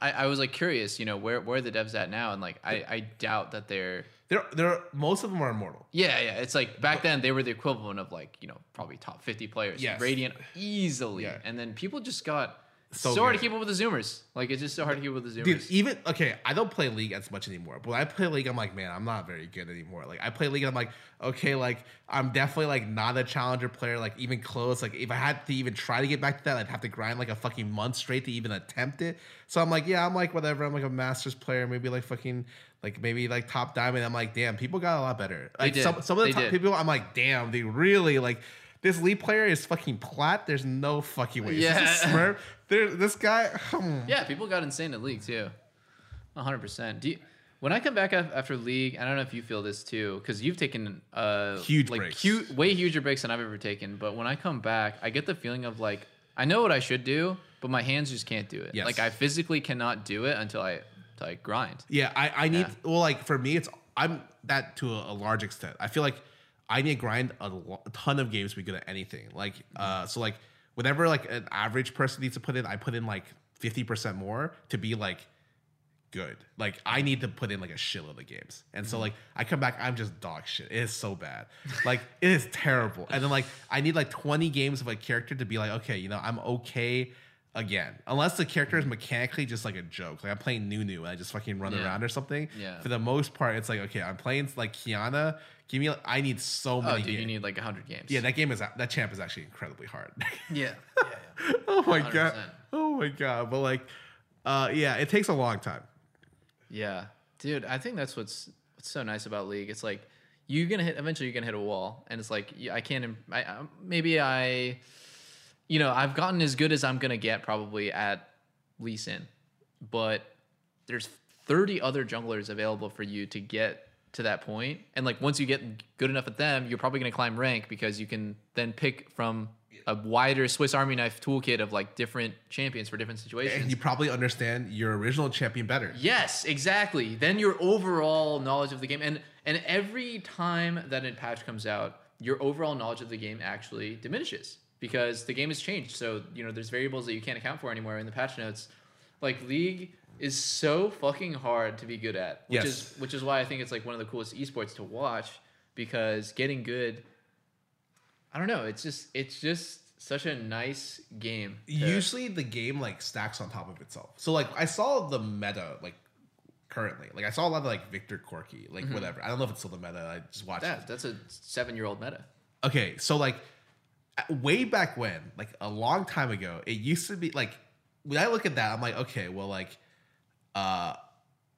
I, I was like curious, you know, where where are the devs at now? And like, I, I doubt that they're There, there. Most of them are immortal. yeah, yeah. It's like back then they were the equivalent of like, you know, probably top 50 players. Yes. Radiant easily. Yeah. And then people just got So so, hard to keep up with the Zoomers. Like it's just so hard to keep up with the Zoomers. Dude, even okay, I don't play League as much anymore. But when I play League, I'm like, man, I'm not very good anymore. Like I play League, I'm like, okay, like I'm definitely like not a challenger player, like even close. Like if I had to even try to get back to that, I'd have to grind like a fucking month straight to even attempt it. So I'm like, yeah, I'm like whatever. I'm like a masters player, maybe like fucking like maybe like top diamond. I'm like, damn, people got a lot better. Like did. some some of the They top did. people, I'm like, damn, they really like. This lead player is fucking plat. There's no fucking way. Yeah. Yeah. Smurf. There, this guy. hmm. yeah, people got insane at League too. 100%. Do you, when I come back after League, I don't know if you feel this too, because you've taken uh, Huge like breaks. hu- way huger breaks than I've ever taken. But when I come back, I get the feeling of like, I know what I should do, but my hands just can't do it. Yes. Like I physically cannot do it until I, until I grind. Yeah, I, I need Yeah. well like for me it's I'm that to a, a large extent. I feel like I need to grind a, lo- a ton of games to be good at anything. Like uh mm-hmm. so like whenever like an average person needs to put in, I put in like 50% more to be like good. Like I need to put in like a shitload of games. And so mm-hmm. like I come back, I'm just dog shit. It is so bad. *laughs* Like it is terrible. And then like I need like 20 games of a character to be like, okay, you know, I'm okay again. Unless the character is mm-hmm. mechanically just like a joke. Like I'm playing Nunu and I just fucking run Yeah. around or something. Yeah. For the most part, it's like, okay, I'm playing like Qiyana. Give me I need so many. Oh, many dude, you need like 100 games. yeah, that game is that champ is actually incredibly hard. *laughs* Yeah. Yeah. yeah. *laughs* oh my god. 100%. Oh my god. But like uh yeah, it takes a long time. Yeah, dude, I think that's what's what's so nice about League. It's like you're gonna hit eventually. You're gonna hit a wall, and it's like I can't. I, I maybe I, you know, I've gotten as good as I'm gonna get probably at Lee Sin, but there's 30 other junglers available for you to get to that point, and like once you get good enough at them, you're probably gonna climb rank because you can then pick from a wider Swiss Army knife toolkit of like different champions for different situations. And you probably understand your original champion better. Yes, exactly. Then your overall knowledge of the game, and and every time that a patch comes out, your overall knowledge of the game actually diminishes because the game has changed. So you know, there's variables that you can't account for anymore in the patch notes. Like League is so fucking hard to be good at, which Yes. is which is why I think it's like one of the coolest esports to watch because getting good. I don't know. It's just it's just such a nice game. to- Usually the game like stacks on top of itself. So like I saw the meta like currently. Like I saw a lot of like Viktor Corki, like mm-hmm. whatever. I don't know if it's still the meta. I just watched that, it. that's a seven year old meta. Okay, so like way back when, like a long time ago, it used to be like when I look at that, I'm like, okay, well, like uh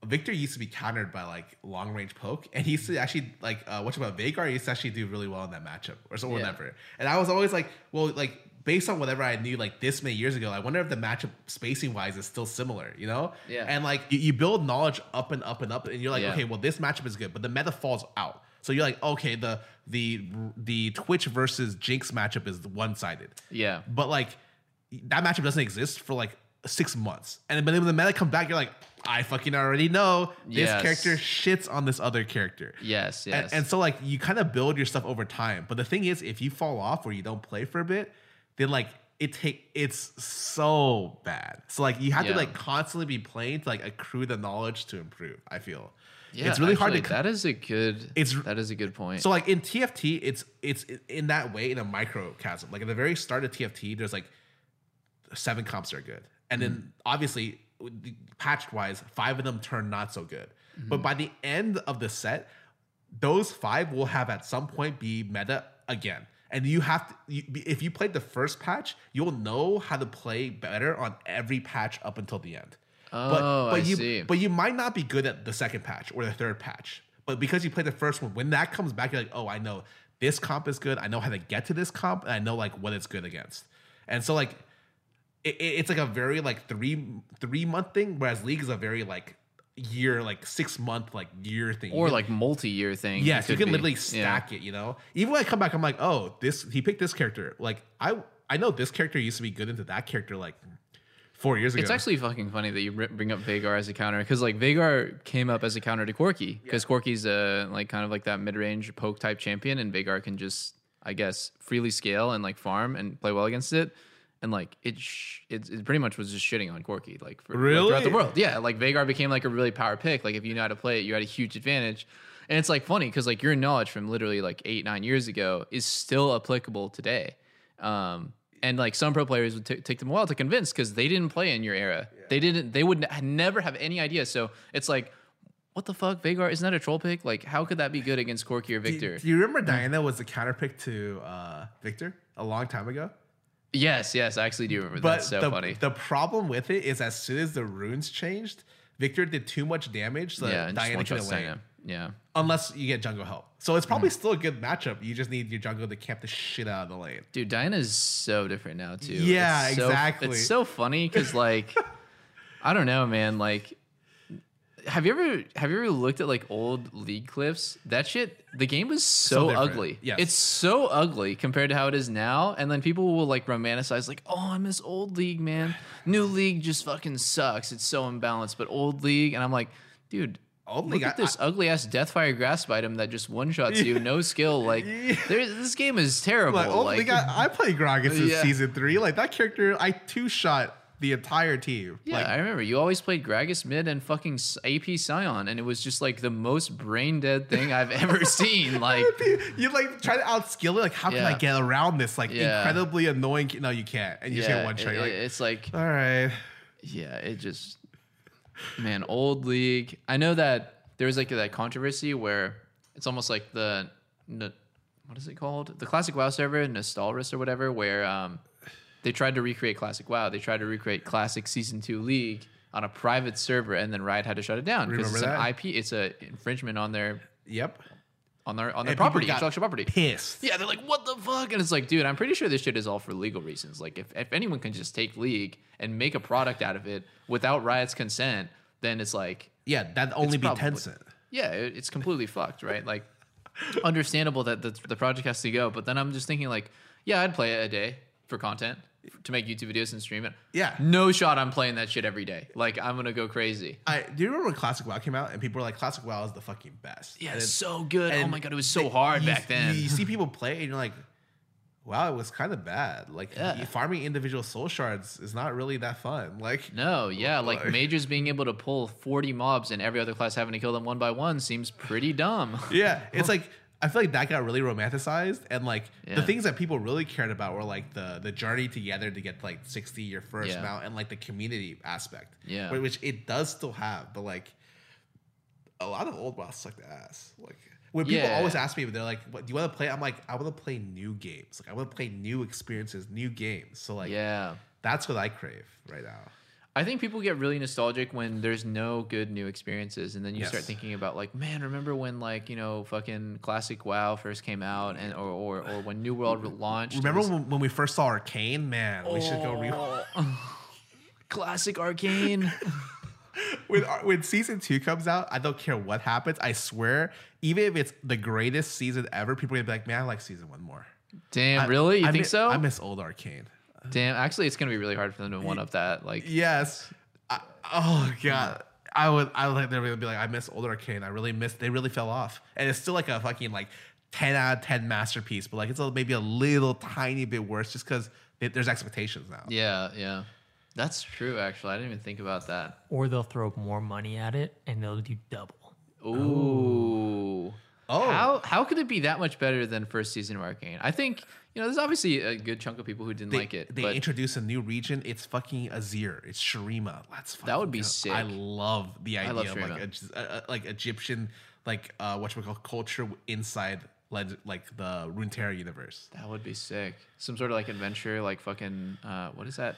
Viktor used to be countered by like long range poke, and he used to actually like uh what about Veigar used to actually do really well in that matchup or so Yeah. whatever. And I was always like, well, like based on whatever I knew like this many years ago, I wonder if the matchup spacing wise is still similar, you know? Yeah. And like you, you build knowledge up and up and up, and you're like, Yeah. okay, well, this matchup is good, but the meta falls out. So you're like, okay, the the the Twitch versus Jinx matchup is one sided, Yeah. but like that matchup doesn't exist for like six months, and then when the meta comes back, you're like, I fucking already know this Yes. character shits on this other character. Yes, And- yes. And, so like you kind of build your stuff over time. But the thing is, if you fall off or you don't play for a bit, then like it take it's so bad. So like you have Yeah. to like constantly be playing to like accrue the knowledge to improve. I feel. yeah, it's really hard to That is a good. It's- that is a good point. So like in TFT, it's it's in that way in a microcosm. Like at the very start of TFT, there's like seven comps are good, and Mm-hmm. then obviously patched wise, five of them turn not so good. Mm-hmm. But by the end of the set, those five will have at some point be meta again. And you have to, you, if you played the first patch, you'll know how to play better on every patch up until the end. Oh, I you, see. But you might not be good at the second patch or the third patch. But because you played the first one, when that comes back, you're like, oh, I know this comp is good. I know how to get to this comp, and I know like what it's good against. And so like, it, it- it's like a very like three three month thing, whereas League is a very like year like six month like year thing. Or can- like multi-year thing. Yes, you can be. literally Yeah. stack it. You know, even when I come back, I'm like, oh, this he picked this character. Like I I know this character used to be good into that character like four years ago. It's actually fucking funny that you bring up Veigar as a counter because like Veigar came up as a counter to Corki because Corki's a like kind of like that mid-range poke type champion and Veigar can just I guess freely scale and like farm and play well against it and like it sh- it, it pretty much was just shitting on Corki like for like, throughout the world yeah like Veigar became like a really power pick like if you know how to play it you had a huge advantage and it's like funny because like your knowledge from literally like eight nine years ago is still applicable today um, and like some pro players would t- take them a while to convince because they didn't play in your era. They didn't. They would n- never have any idea. So it's like, what the fuck, Veigar? Isn't that a troll pick? Like, how could that be good against Corki or Do, Viktor? do you remember Diana was the counter pick to uh, Viktor a long time ago? Yes, yes, I actually do remember that. But That's so the, funny. the problem with it is as soon as the runes changed, Viktor did too much damage, so yeah, Diana couldn't win. Diana. Yeah. Unless you get jungle help. So it's Mm. probably still a good matchup. You just need your jungle to camp the shit out of the lane. Dude, Diana's so different now too. Yeah, It's so- exactly. It's so funny because like, *laughs* I don't know, man. Like, have you ever have you ever looked at like old league clips? That shit, the game was so, different. ugly. Yes. it's so ugly compared to how it is now. And then people will like romanticize, like, oh, I miss old league, man. New league just fucking sucks. It's so imbalanced. But old league, and I'm like, dude. Old Look League, at I- this ugly ass Deathfire Grasp item that just one shots you, no *laughs* skill. Like, Yeah. this game is terrible. Like, oh, like, like I, I played Gragas in Yeah. season three. Like that character, I two shot the entire team. Yeah, like, I remember you always played Gragas mid and fucking AP Sion, and it was just like the most brain dead thing I've *laughs* ever seen. Like, *laughs* you like try to outskill it. Like, how can I get around this? Like Yeah. incredibly annoying. No, you can't. And you just yeah, get one shot. it- like, it's like, all right. yeah, it just, man, old league. I know that there was like that controversy where it's almost like the, what is it called? The classic WoW server, Nostalrius or whatever, where um, they tried to recreate classic WoW. They tried to recreate classic season two league on a private server, and then Riot had to shut it down because it's Remember an? IP. It's a infringement on their Yep. on their on their And property, intellectual property. Pissed. Yeah, they're like, what the fuck? And it's like, dude, I'm pretty sure this shit is all for legal reasons. Like, if, if anyone can just take League and make a product out of it without Riot's consent, then it's like, Yeah, that'd only be probably- Tencent. yeah, it, it's completely fucked, right? Like, understandable that the, the project has to go. But then I'm just thinking, like, yeah, I'd play it a day for content to make YouTube videos and stream it. Yeah. No shot I'm playing that shit every day. Like, I'm going to go crazy. I do you remember when Classic WoW came out and people were like, Classic WoW is the fucking best. Yeah, it's so good. Oh my God, it was so hard you- back then. You, you see *laughs* people play and you're like, wow, it was kind of bad. Like Yeah. farming individual soul shards is not really that fun. Like No, yeah, like Like- majors being able to pull 40 mobs and every other class having to kill them one by one seems pretty dumb. yeah, *laughs* it's like I feel like that got really romanticized, and like the things that people really cared about were like the the journey together to get to, like sixty your first Yeah. mount, and like the community aspect. Yeah. which it does still have, but like a lot of old WoW sucked ass. Like when people Yeah. always ask me, but they're like, "What do you want to play?" I'm like, "I want to play new games. Like I want to play new experiences, new games." So like, Yeah. that's what I crave right now. I think people get really nostalgic when there's no good new experiences, and then you Yes. start thinking about like, man, remember when like you know fucking classic WoW first came out, and or or, or when New World launched. Remember was- when, when we first saw Arcane? Man, we should go re- oh. *laughs* classic Arcane. *laughs* when uh, when season two comes out, I don't care what happens. I swear, even if it's the greatest season ever, people are gonna be like, "Man, I like season one more." Damn, I- really? You I think so? I miss old Arcane. Damn, actually, it's gonna be really hard for them to one up that. Like, Yes. I, oh god. I would I would like they would be like, I miss old Arcane. I really miss they really fell off. And it's still like a fucking like 10 out of 10 masterpiece, but like it's a, maybe a little tiny bit worse just because there's expectations now. yeah, yeah, that's true. Actually, I didn't even think about that. Or they'll throw more money at it and they'll do double. Ooh. Oh, How how could it be that much better than first season of Arcane? I think you know there's obviously a good chunk of people who didn't they, like it, they but introduced a new region. It's fucking Azir. It's Shurima. That's That would be sick. I love the idea love of like a, a, a- like Egyptian like uh what we call culture inside like the Runeterra universe. that would be sick. Some sort of like adventure, like fucking uh, what is that?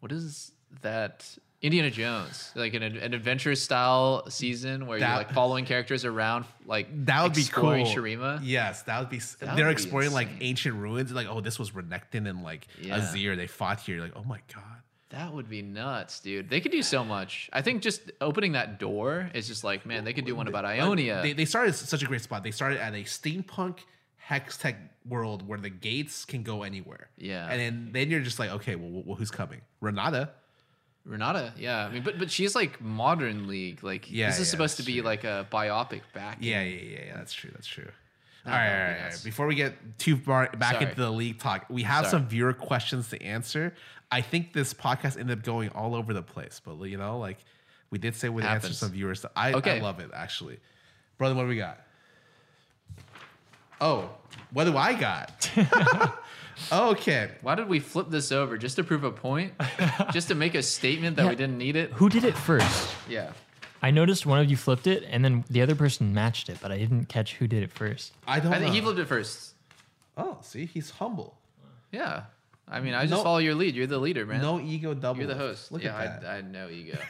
What is that? Indiana Jones, like an, an adventure style season where That- you're like following characters around, like That would be cool. Shurima. Yes, that would be. That they're would be exploring like ancient ruins. Like, oh, this was Renekton and like Yeah. Azir. They fought here. Like, oh my god. That would be nuts, dude. They could do so much. I think just opening that door is just like, man, they could do one about Ionia. They, they started such a great spot. They started at a steampunk hex tech world where the gates can go anywhere. Yeah. And then, then you're just like, okay, well, well who's coming? Renata. Renata, yeah. I mean, but but she's like modern league. Like Yeah, this is yeah, supposed to be like a biopic back. Yeah, yeah, yeah, yeah. That's true. That's true. All right, all right, all right. Before we get too far back Sorry. into the league talk, we have Sorry. some viewer questions to answer. I think this podcast ended up going all over the place, but you know, like we did say we'd answer some viewers. I, I Okay. love it actually, brother. What do we got? Oh, what do I got? *laughs* okay, Why did we flip this over just to prove a point? *laughs* just to make a statement that Yeah. we didn't need it? Who did it first? Yeah. I noticed one of you flipped it, and then the other person matched it, but I didn't catch who did it first. I don't. I think know. he flipped it first. Oh, see, he's humble. Yeah. I mean, I just No- follow your lead. You're the leader, man. No ego double. You're the host. Look yeah, at that. I, I had no ego. *laughs*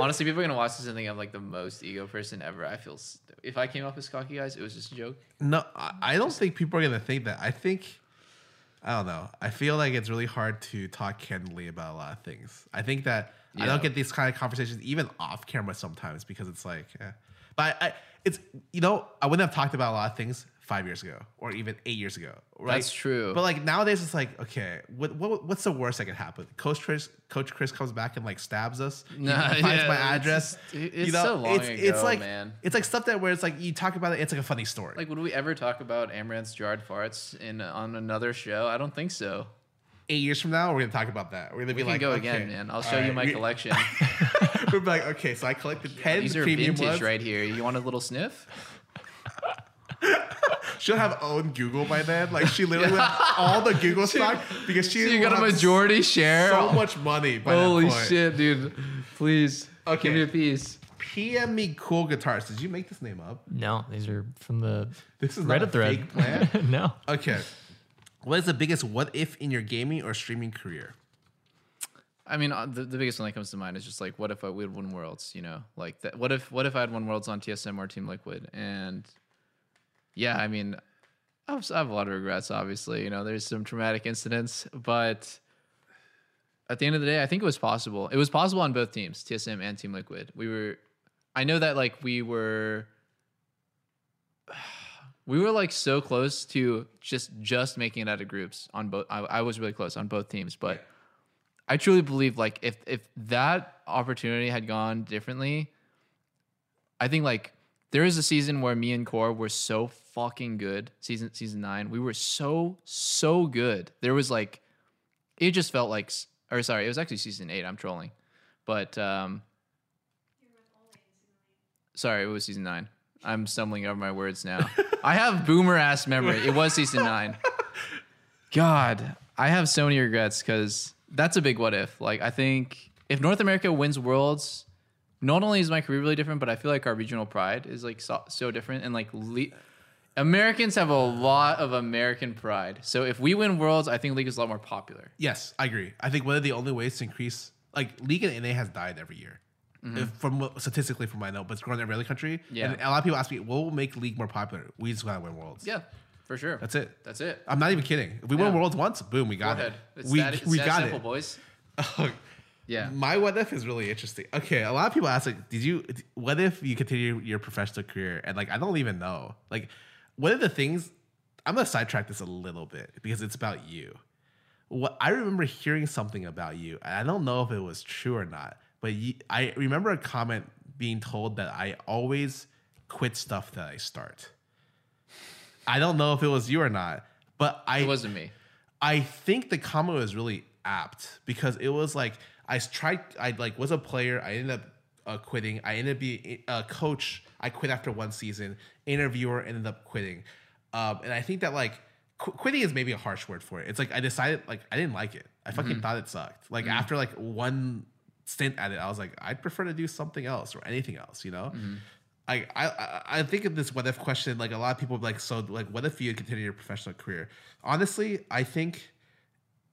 Honestly, people are gonna watch this and think I'm like the most ego person ever. I feel s- if I came off as cocky, guys, it was just a joke. No, I, I don't think people are gonna think that. I think I don't know. I feel like it's really hard to talk candidly about a lot of things. I think that I don't get these kind of conversations even off camera sometimes because it's like, eh. but I, I, it's you know I wouldn't have talked about a lot of things five years ago or even eight years ago. Right? That's true. But like nowadays, it's like okay, what, what what's the worst that could happen? Coach Chris, Coach Chris comes back and like stabs us. *laughs* Nah, finds yeah, my it's address. just- it- it's so long it's, it's like man. it's like stuff that where it's like you talk about it, it's like a funny story. Like, would we ever talk about Amouranth's jarred farts in on another show? I don't think so. eight years from now, we're gonna talk about that. We're gonna We be can like, go okay, again, man. I'll show you my we- collection. *laughs* We're like, *laughs* okay, so I collected ten These are premium vintage ones. right here. You want a little sniff? *laughs* She'll have owned Google by then. Like she literally would have all the Google *laughs* stock because she So you got a majority share. so much money. By Holy that point. shit, dude! Please, Okay. give me a piece. PM me cool guitars. Did you make this name up? No, these are from the This is not Reddit a thread. fake plan. *laughs* no. Okay. What is the biggest what if in your gaming or streaming career? I mean, uh, the, the biggest one that comes to mind is just like, what if I would win worlds? You know, like that. What if what if I had won worlds on TSM or Team Liquid? And yeah, I mean, I have, I have a lot of regrets. Obviously, you know, there's some traumatic incidents, but at the end of the day, I think it was possible. It was possible on both teams, TSM and Team Liquid. We were, I know that like we were. *sighs* We were like so close to just just making it out of groups on both. I, I was really close on both teams, but I truly believe like if if that opportunity had gone differently, I think like there is a season where me and Core were so fucking good. Season season nine, we were so so good. There was like, it just felt like, or sorry, it was actually season eight. I'm trolling, but um, sorry, it was season nine. I'm stumbling over my words now. I have boomer ass memory. It was season nine. God, I have so many regrets because that's a big what if. Like, I think if North America wins Worlds, not only is my career really different, but I feel like our regional pride is like so, so different. And like, le- Americans have a lot of American pride. So if we win Worlds, I think League is a lot more popular. Yes, I agree. I think one of the only ways to increase like league and NA has died every year. If from statistically from my know, but it's growing in every other country. Mm-hmm. Yeah. And a lot of people ask me, what will make league more popular? We just gotta win worlds. Yeah, for sure. That's it. That's it. I'm not even kidding. If we win worlds once, boom, we got ahead. it. It's we that, it's we that got simple, it. boys. *laughs* Yeah. My what if is really interesting. Okay, a lot of people ask like, did you? What if you continue your professional career? And like, I don't even know. Like, one of the things I'm gonna sidetrack this a little bit because it's about you. What I remember hearing something about you, and I don't know if it was true or not, but you, I remember a comment being told that I always quit stuff that I start. I don't know if it was you or not, but I It wasn't me. I think the comment was really apt because it was like I tried. I like was a player. I ended up uh, quitting. I ended up being a coach. I quit after one season. Interviewer ended up quitting, um, and I think that like qu- quitting is maybe a harsh word for it. It's like I decided like I didn't like it. I fucking thought it sucked. Like after like one stint at it, I was like I'd prefer to do something else or anything else. You know. I, I I- I think of this what if question like a lot of people like so like what if you continue your professional career honestly I think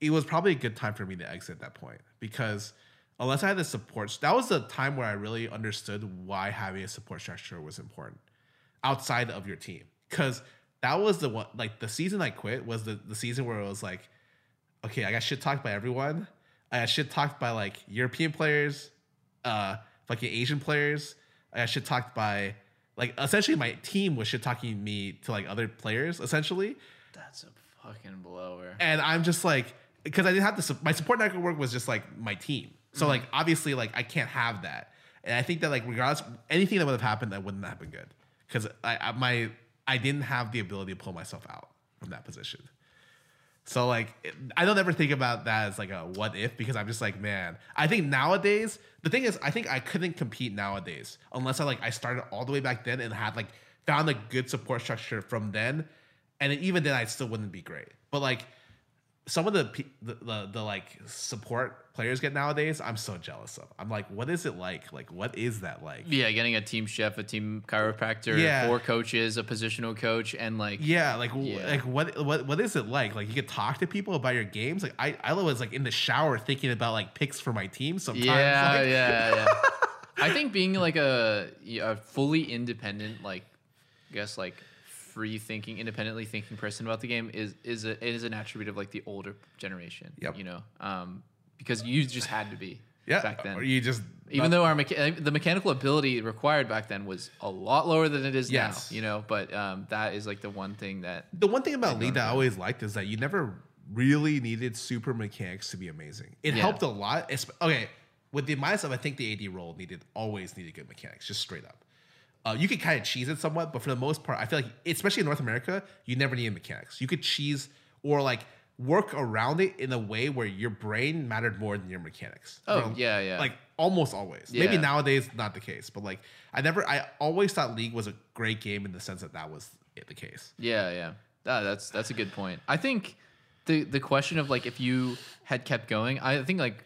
it was probably a good time for me to exit at that point because unless I had the support that was the time where I really understood why having a support structure was important outside of your team. Because that was the one like the season I quit was the the season where it was like okay I got shit talked by everyone. I got shit talked by like European players uh fucking Asian players. I got shit talked by like essentially my team was shit talking me to like other players essentially. That's a fucking blower. and I'm just like, because I didn't have the my support network work was just like my team. So mm-hmm. like obviously like I can't have that, and I think that like regardless anything that would have happened that wouldn't have been good. Because I, I my I didn't have the ability to pull myself out from that position. So like I don't ever think about that as like a what if because I'm just like man. I think nowadays the thing is I think I couldn't compete nowadays unless I like I started all the way back then and had like found a good support structure from then. And even then I still wouldn't be great. But like some of the, pe- the the the like support players get nowadays I'm so jealous of I'm like what is it like like what is that like Yeah, getting a team chef, a team chiropractor, Yeah. four coaches, a positional coach, and like Yeah, like Yeah. like what what what is it like? Like you could talk to people about your games. Like I I was like in the shower thinking about like picks for my team sometimes. Yeah, like, yeah, yeah. *laughs* I think being like a, a fully independent, like, I guess like free thinking, independently thinking person about the game is is a is an attribute of like the older generation. Yep. You know, um, because you just had to be *laughs* yeah. back then. Or you just Even though our mecha- the mechanical ability required back then was a lot lower than it is Yes. now, you know, but um, that is like the one thing that the one thing about League that I always liked is that you never really needed super mechanics to be amazing. It Yeah. helped a lot. esp- Okay, with the minus of I think the AD role needed always needed good mechanics, just straight up. Uh, you could kind of cheese it somewhat, but for the most part, I feel like, especially in North America, you never needed mechanics. You could cheese or like work around it in a way where your brain mattered more than your mechanics. Oh, For- yeah, yeah. Like almost always. Maybe nowadays not the case, but like I never, I always thought League was a great game in the sense that that was it, the case. Yeah, yeah. Ah, that's that's a good point. I think the the question of like if you had kept going, I think like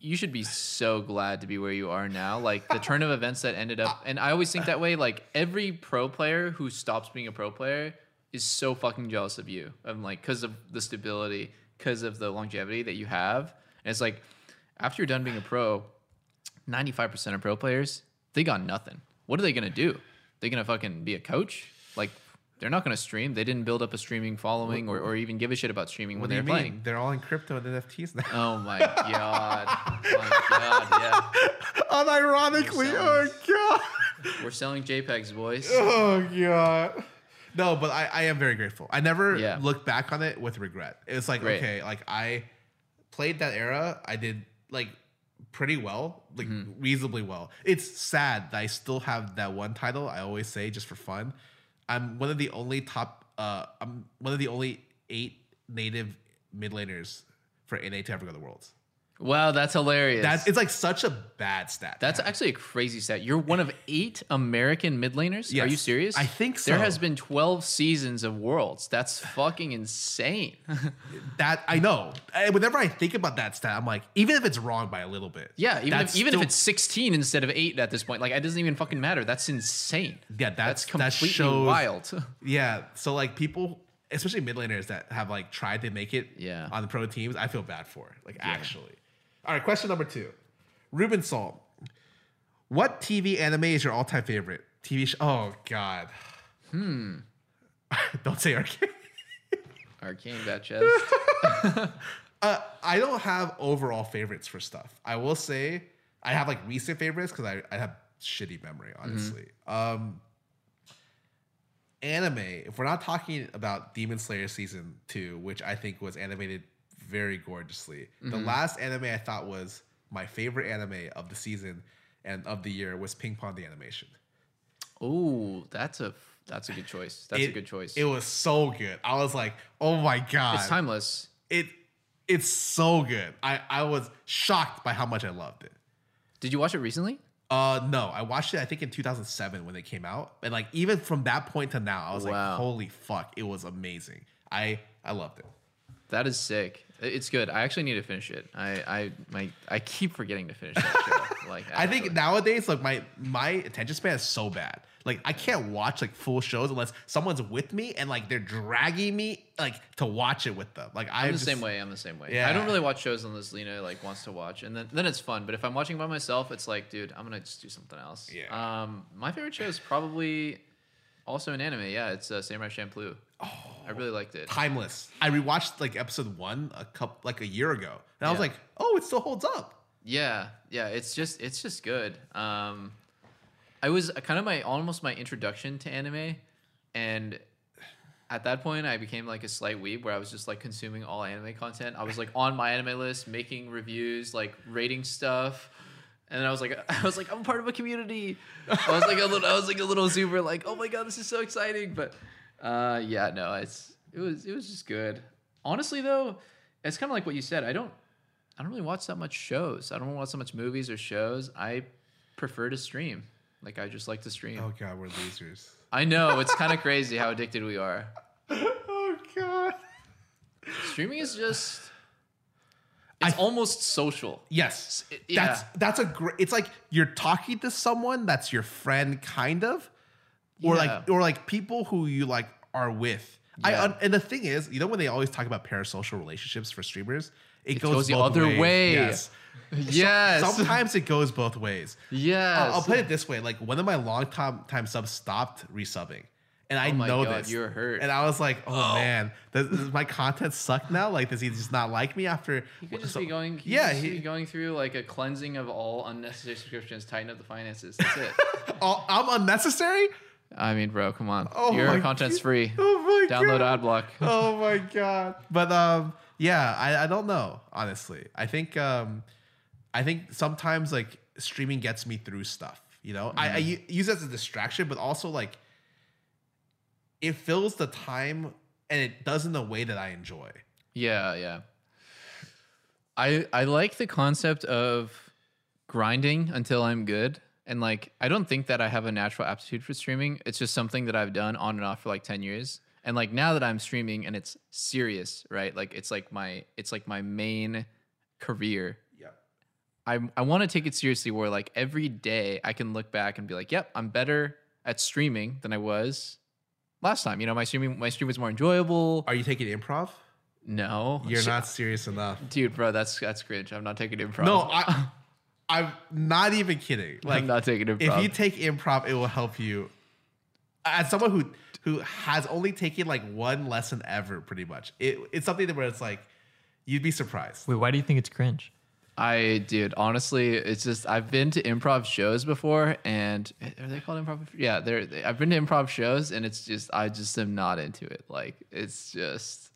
you should be so glad to be where you are now. Like the turn of events that ended up, and I always think that way. Like every pro player who stops being a pro player is so fucking jealous of you. I'm like because of the stability, because of the longevity that you have. And it's like after you're done being a pro, 95% of pro players, they got nothing. What are they going to do? They going to fucking be a coach? Like, they're not going to stream. They didn't build up a streaming following or, or even give a shit about streaming What when they're mean? playing. They're all in crypto and NFTs now. Oh my god. my god, yeah. *laughs* Unironically, oh god. We're selling JPEGs, boys. Oh god. No, but I, I am very grateful. I never Yeah. look back on it with regret. It was like, Great. okay, like I played that era. I did like pretty well, like Mm-hmm. reasonably well. It's sad that I still have that one title. I always say just for fun. I'm one of the only top. Uh, I'm one of the only eight native mid laners for NA to ever go to the Worlds. Wow, that's hilarious. That's it's like such a bad stat. That's have. actually a crazy stat. You're one of eight American mid laners? Are you serious? I think so. There has been 12 seasons of Worlds. That's fucking insane. *laughs* that I know. Whenever I think about that stat, I'm like, even if it's wrong by a little bit, Yeah, even if, even still- if it's 16 instead of 8 at this point, like it doesn't even fucking matter. That's insane. Yeah, that's- that completely shows- wild. *laughs* yeah. So like people, especially mid laners that have like tried to make it, Yeah. on the pro teams, I feel bad for. Like actually. All right, question number two, Ruben Salt. What TV anime is your all-time favorite TV show? Oh God. Hmm. *laughs* Don't say Arcane. Arcane bat chest. *laughs* *laughs* Uh, I don't have overall favorites for stuff. I will say I have like recent favorites because I, I have shitty memory, honestly. Um, anime, if we're not talking about Demon Slayer season two, which I think was animated very gorgeously, the last anime I thought was my favorite anime of the season and of the year was Ping Pong the Animation. Oh, that's a that's a good choice. That's a good choice. It was so good. I was like, oh my God. it's timeless. It it's so good. I, I was shocked by how much I loved it. Did you watch it recently? Uh, no, I watched it. I think in 2007 when it came out, and like even from that point to now, I was Wow. like, "Holy fuck!" It was amazing. I I loved it. That is sick. It's good. I actually need to finish it. I I my I keep forgetting to finish that show. *laughs* Like I think nowadays, like my my attention span is so bad. Like I can't watch like full shows unless someone's with me and like they're dragging me like to watch it with them. Like I'm the just- same way. I'm the same way. Yeah. I don't really watch shows unless Leena like wants to watch, and then then it's fun. But if I'm watching by myself, it's like, dude, I'm gonna just do something else. Yeah. Um, my favorite show is probably also an anime. Yeah, it's uh, Samurai Champloo. Oh, I really liked it. Timeless. I rewatched like episode one a couple like a year ago, and I was like, "Oh, it still holds up." Yeah, yeah. It's just it's just good. Um, I was kind of my almost my introduction to anime, and at that point I became like a slight weeb where I was just like consuming all anime content. I was like on my anime list, making reviews, like rating stuff. And then I was like, *laughs* I was like, I'm part of a community. I was like a little, I was like a little super, like, oh my god, this is so exciting. But uh, yeah, no, it's it was it was just good. Honestly, though, it's kind of like what you said. I don't I don't really watch that much shows. I don't watch so much movies or shows. I prefer to stream. Like I just like to stream. Oh god, we're losers. I know it's kind of crazy how addicted we are. *laughs* oh god. Streaming is just it's I- almost social. Yes, It- yeah. that's that's a great. It's like you're talking to someone that's your friend, kind of, or Yeah. like or like people who you like are with. I Yeah. un- and the thing is, you know, when they always talk about parasocial relationships for streamers, it, goes, goes the other ways. way. Yes. *laughs* Yes. Sometimes it goes both ways. yes. *laughs* I'll, I'll put it this way: like one of my long time time subs stopped resubbing, and I Oh my know God, this. you're hurt. And I was like, oh, man, does, does my content suck now? Like, does he just not like me after? He could just so- be going. He yeah, he- be going through like a cleansing of all unnecessary subscriptions, tighten up the finances. That's it. *laughs* Oh, I'm unnecessary. I mean, bro, come on. Oh Your content's free. Oh my Download god. AdBlock. *laughs* Oh my god. But um, yeah, I, I don't know honestly. I think um, I think sometimes like streaming gets me through stuff. You know, I I use it as a distraction, but also like it fills the time and it does in a way that I enjoy. Yeah, yeah. I I like the concept of grinding until I'm good. And like I don't think that I have a natural aptitude for streaming. It's just something that I've done on and off for like 10 years. And like now that I'm streaming and it's serious, right? Like it's like my it's like my main career. Yeah. I I want to take it seriously where like every day I can look back and be like, "Yep, I'm better at streaming than I was last time." You know, my streaming my stream was more enjoyable. Are you taking improv? No. You're Sh- not serious enough. Dude, bro, that's that's cringe. I'm not taking improv. No, *laughs* I, I'm not even kidding. Like, I'm not taking improv. if you take improv, it will help you. As someone who who has only taken like one lesson ever, pretty much, it, it's something that where it's like you'd be surprised. Wait, why do you think it's cringe? I dude, honestly, it's just I've been to improv shows before, and are they called improv? Yeah, they're. They, I've been to improv shows, and it's just I just am not into it. Like it's just.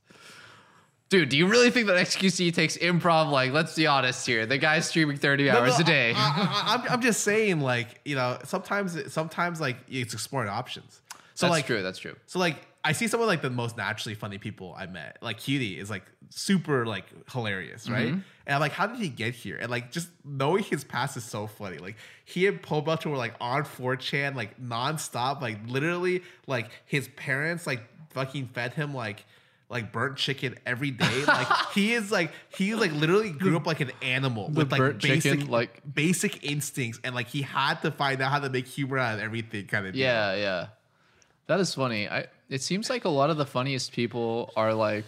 Dude, do you really think that XQC takes improv? Like, let's be honest here. The guy's streaming 30 No, hours no, a day. I, I, I'm, I'm just saying, like you know, sometimes sometimes like it's exploring options. So that's like true. That's true. So like I see some of like the most naturally funny people I met. Like Cutie is like super like hilarious, right? Mm-hmm. And I'm like, how did he get here? And like just knowing his past is so funny. Like he and Pobelter were like on 4chan like nonstop, like literally like his parents like fucking fed him like like burnt chicken every day. *laughs* Like he is like he like literally grew up like an animal with like burnt basic chicken, like- basic instincts and like he had to find out how to make humor out of everything kind of deal. Yeah, yeah. That is funny. I it seems like a lot of the funniest people are like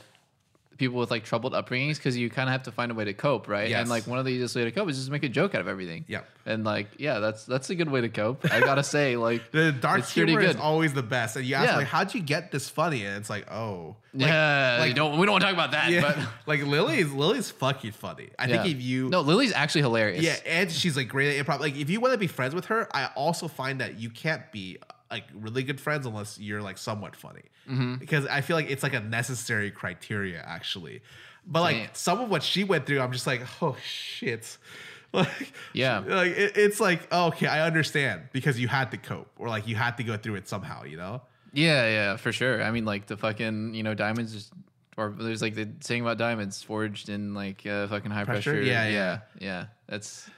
people with like troubled upbringings because you kind of have to find a way to cope, right? Yes. And like one of the easiest way to cope is just make a joke out of everything. Yeah. And like, yeah, that's that's a good way to cope. I gotta say, *laughs* like, The dark humor is always the best. And you ask Yeah. like, how'd you get this funny? And it's like, oh, like, yeah, like- don't, we don't want to talk about that. yeah, But *laughs* like Lily's Lily's fucking funny. I yeah. think if you, no, Lily's actually hilarious. yeah, and she's like great at improv. Like if you want to be friends with her, I also find that you can't be like really good friends unless you're like somewhat funny. Mm-hmm. Because I feel like it's like a necessary criteria actually. But like Damn. some of what she went through, I'm just like, oh shit. *laughs* Like Yeah. like it, it's like oh, okay, I understand because you had to cope or like you had to go through it somehow, you know. Yeah, yeah, for sure. I mean, like the fucking, you know, diamonds just, or there's like the saying about diamonds forged in like uh, fucking high Pressure? pressure. Yeah, yeah, yeah. yeah. That's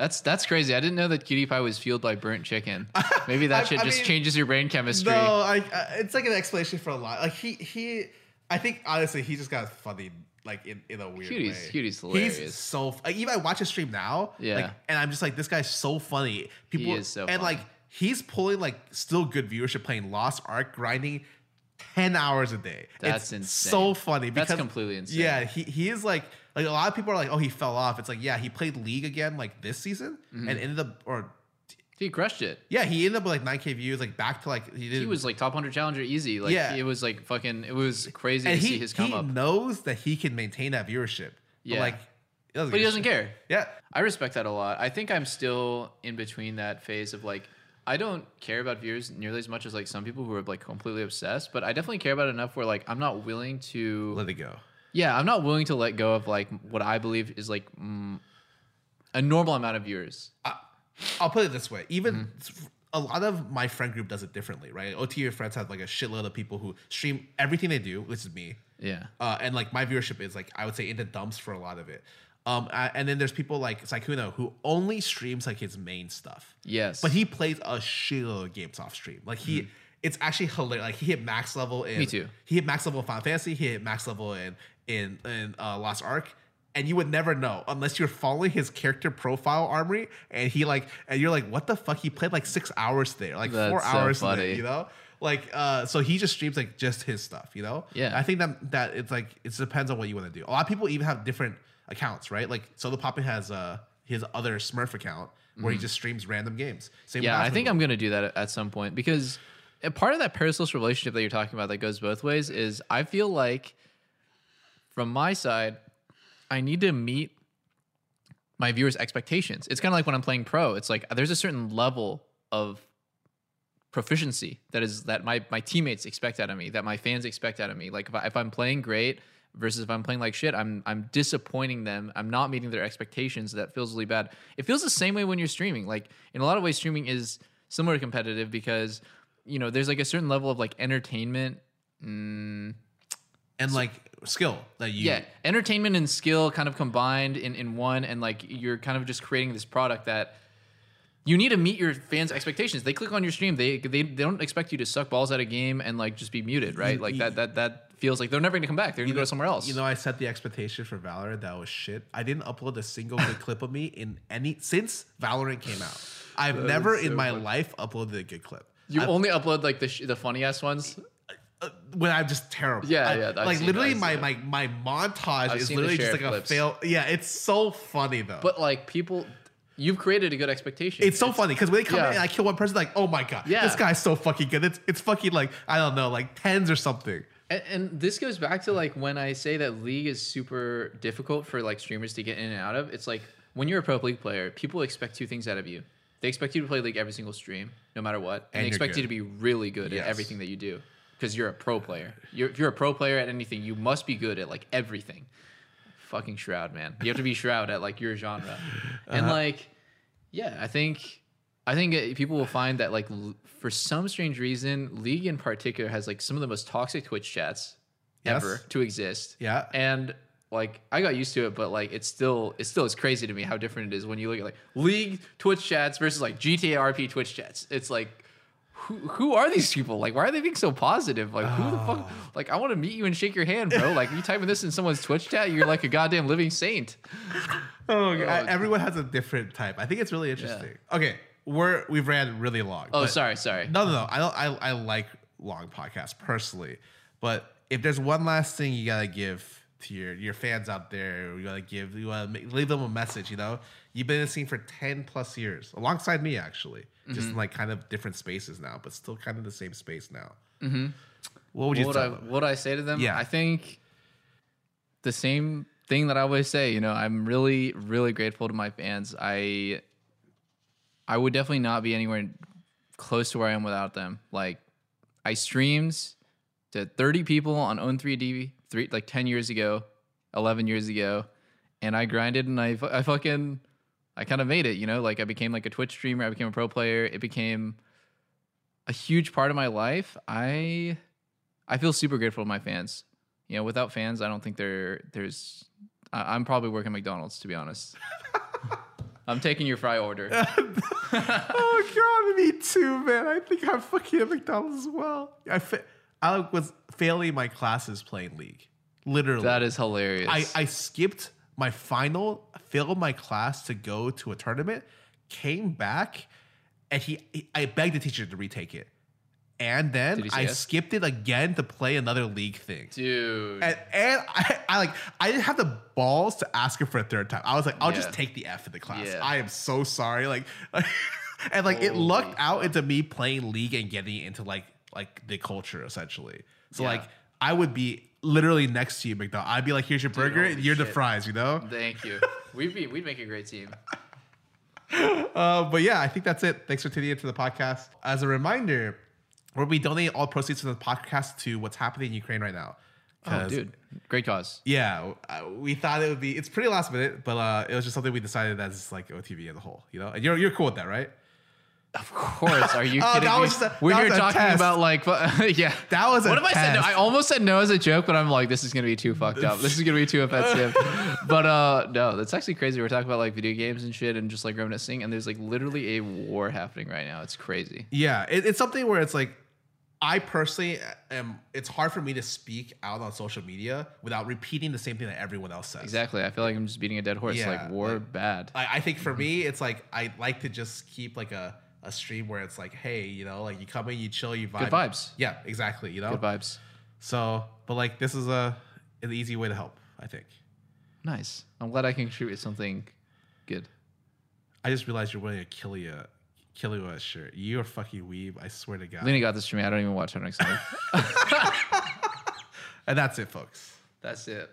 That's that's crazy. I didn't know that Qtpie was fueled by burnt chicken. Maybe that *laughs* I- shit I just mean, changes your brain chemistry. No, I, I, it's like an explanation for a lot. Like he, he, I think honestly, he just got funny, like in, in a weird Cutie's- way. Cutie's hilarious. He's so like, even I watch his stream now, Yeah. like, and I'm just like, this guy's so funny. People, is so and funny. like he's pulling like still good viewership playing Lost Ark, grinding ten hours a day. That's it's insane. So funny. That's Because, completely insane. Yeah, he he is like like a lot of people are like, oh, he fell off. It's like, yeah, he played League again like this season Mm-hmm. and ended up or. He crushed it. Yeah, he ended up with like 9k views, like back to like he did. He was like top hundred challenger easy. Like Yeah. it was like fucking. It was crazy and to he, see his come he up. knows that he can maintain that viewership. But Yeah. like, But he doesn't shit. care. Yeah, I respect that a lot. I think I'm still in between that phase of like I don't care about viewers nearly as much as like some people who are like completely obsessed, but I definitely care about it enough where like I'm not willing to let it go. Yeah, I'm not willing to let go of like what I believe is like mm, a normal amount of viewers. I'll put it this way: even Mm-hmm. a lot of my friend group does it differently, right? OTV friends have like a shitload of people who stream everything they do, which is me. Yeah. uh, and like my viewership is like I would say in the dumps for a lot of it. Um, and then there's people like Sykkuno who only streams like his main stuff. Yes. but he plays a shitload of games off stream. Like he, it's actually hilarious. Like he hit max level in. Me too. He hit max level in Final Fantasy. He hit max level in in in uh, Lost Ark. And you would never know unless you're following his character profile armory, and he like, and you're like, what the fuck? He played like six hours there, like four so hours there, you know? Like, uh, so he just streams like just his stuff, you know? Yeah. I think that that it's like it depends on what you want to do. A lot of people even have different accounts, right? Like Sodapoppin has uh his other Smurf account where he just streams random games. Same Mm-hmm. Yeah, I think I'm gonna do that at- at some point because a part of that parasocial relationship that you're talking about that goes both ways is I feel like from my side, I need to meet my viewers' expectations. It's kind of like when I'm playing pro. It's like there's a certain level of proficiency that is that my my teammates expect out of me, that my fans expect out of me. Like if, I, if I'm playing great versus if I'm playing like shit, I'm I'm disappointing them. I'm not meeting their expectations. That feels really bad. It feels the same way when you're streaming. Like in a lot of ways, streaming is similar to competitive because you know there's like a certain level of like entertainment. Mm, and like skill that you yeah, entertainment and skill kind of combined in, in one, and like you're kind of just creating this product that you need to meet your fans' expectations. They click on your stream, they they, they don't expect you to suck balls at a game and like just be muted, right? Like that that that feels like they're never gonna come back. They're gonna go somewhere else. You know, I set the expectation for Valorant that was shit. I didn't upload a single good *laughs* clip of me in any since Valorant came out. I've never in my life uploaded a good clip. you I- only upload like the sh- the funny ass ones. Uh, when I'm just terrible. Yeah, I- yeah, I've like literally, my, my my montage I've is literally just like clips. a fail. Yeah, it's so funny though. But like people, you've created a good expectation. it's so funny because when they come yeah. in and I kill one person, like, oh my god, Yeah. this guy's so fucking good. It's it's fucking like I don't know, like tens or something. And, and this goes back to like when I say that league is super difficult for like streamers to get in and out of. It's like when you're a pro league player, people expect two things out of you. They expect you to play league every single stream, no matter what, and, And they expect you to be really good Yes. at everything that you do because you're a pro player. You're, if you're a pro player at anything, you must be good at like everything. Fucking Shroud, man. You have to be Shroud at like your genre, and Uh-huh. like, yeah, I think I think people will find that like l- for some strange reason, League in particular has like some of the most toxic Twitch chats Yes. ever to exist. Yeah. And like I got used to it, but like it's still it's still it's crazy to me how different it is when you look at like League Twitch chats versus like GTA RP Twitch chats. It's like who who are these people? Like why are they being so positive? Like who the fuck Ah. like I want to meet you and shake your hand, bro. Like you typing this in someone's Twitch chat, you're like a goddamn living saint. Oh, I- everyone has a different type. I think it's really interesting. Okay, we're we've ran really long. Oh, sorry, sorry. No, no, no. I don't. I, I like long podcasts personally, but if there's one last thing you gotta give to your your fans out there, you gotta give, you wanna make, leave them a message. You know, you've been in the scene for ten plus years, alongside me actually, just Mm-hmm. in like kind of different spaces now, but still kind of the same space now. Mm-hmm. What would you what I them? what I say to them? Yeah. I think the same thing that I always say. You know, I'm really really grateful to my fans. I I would definitely not be anywhere close to where I am without them. Like I streamed to 30 people on Own3D three like 10 years ago, 11 years ago, and I grinded and I I fucking I kind of made it. You know, like I became like a Twitch streamer. I became a pro player. It became a huge part of my life. I I feel super grateful to my fans. You know, without fans, I don't think there there's. I, I'm probably working McDonald's to be honest. *laughs* I'm taking your fry order. *laughs* oh god, me too, man. I think I'm fucking at McDonald's as well. I fa- I was failing my classes playing League. Literally. that is hilarious. I, I skipped my final, failed my class to go to a tournament, came back, and he, he- I begged the teacher to retake it. And then Did he say I skipped it again to play another league thing. Dude. And, and *laughs* I, I like I didn't have the balls to ask him for a third time. I was like, I'll just take the F in the class. Yeah. I am so sorry. Like, *laughs* and like it lucked Holy out into me playing league and getting into like like the culture essentially. So Yeah. like I would be literally next to you, McDonald. I'd be like, here's your burger, holy you're the fries, you know. Thank you. *laughs* We'd be we'd make a great team. Uh, but yeah, I think that's it. Thanks for tuning into the podcast. As a reminder, we'll be donating all proceeds from the podcast to what's happening in Ukraine right now. Oh, dude. Great cause. Yeah, uh, we thought it would be. It's pretty last minute, but uh, it was just something we decided as like OTV as a whole, you know. And you're you're cool with that, right? Of course. Are you *laughs* Oh, kidding me? We're here talking test. about like *laughs* yeah. That was a what if I said no? I almost said no as a joke, but I'm like, this is gonna be too fucked up. This is gonna be too offensive. *laughs* but uh no, that's actually crazy. We're talking about like video games and shit and just like reminiscing, and there's like literally a war happening right now. It's crazy. Yeah, it, it's something where it's like, I personally am. It's hard for me to speak out on social media without repeating the same thing that everyone else says. Exactly. I feel like I'm just beating a dead horse. Yeah, like war like- bad. I, I think for me, it's like I like to just keep like a, a stream where it's like, hey, you know, like you come in, you chill, you vibe. Good vibes. Yeah, exactly. You know. Good vibes. So, but like this is a an easy way to help. I think. Nice. I'm glad I can contribute something good. I just realized you're wearing a Killia Killua shirt. You're a fucking weeb. I swear to God. Leena got this for me. I don't even watch her next time. *laughs* and that's it, folks. That's it.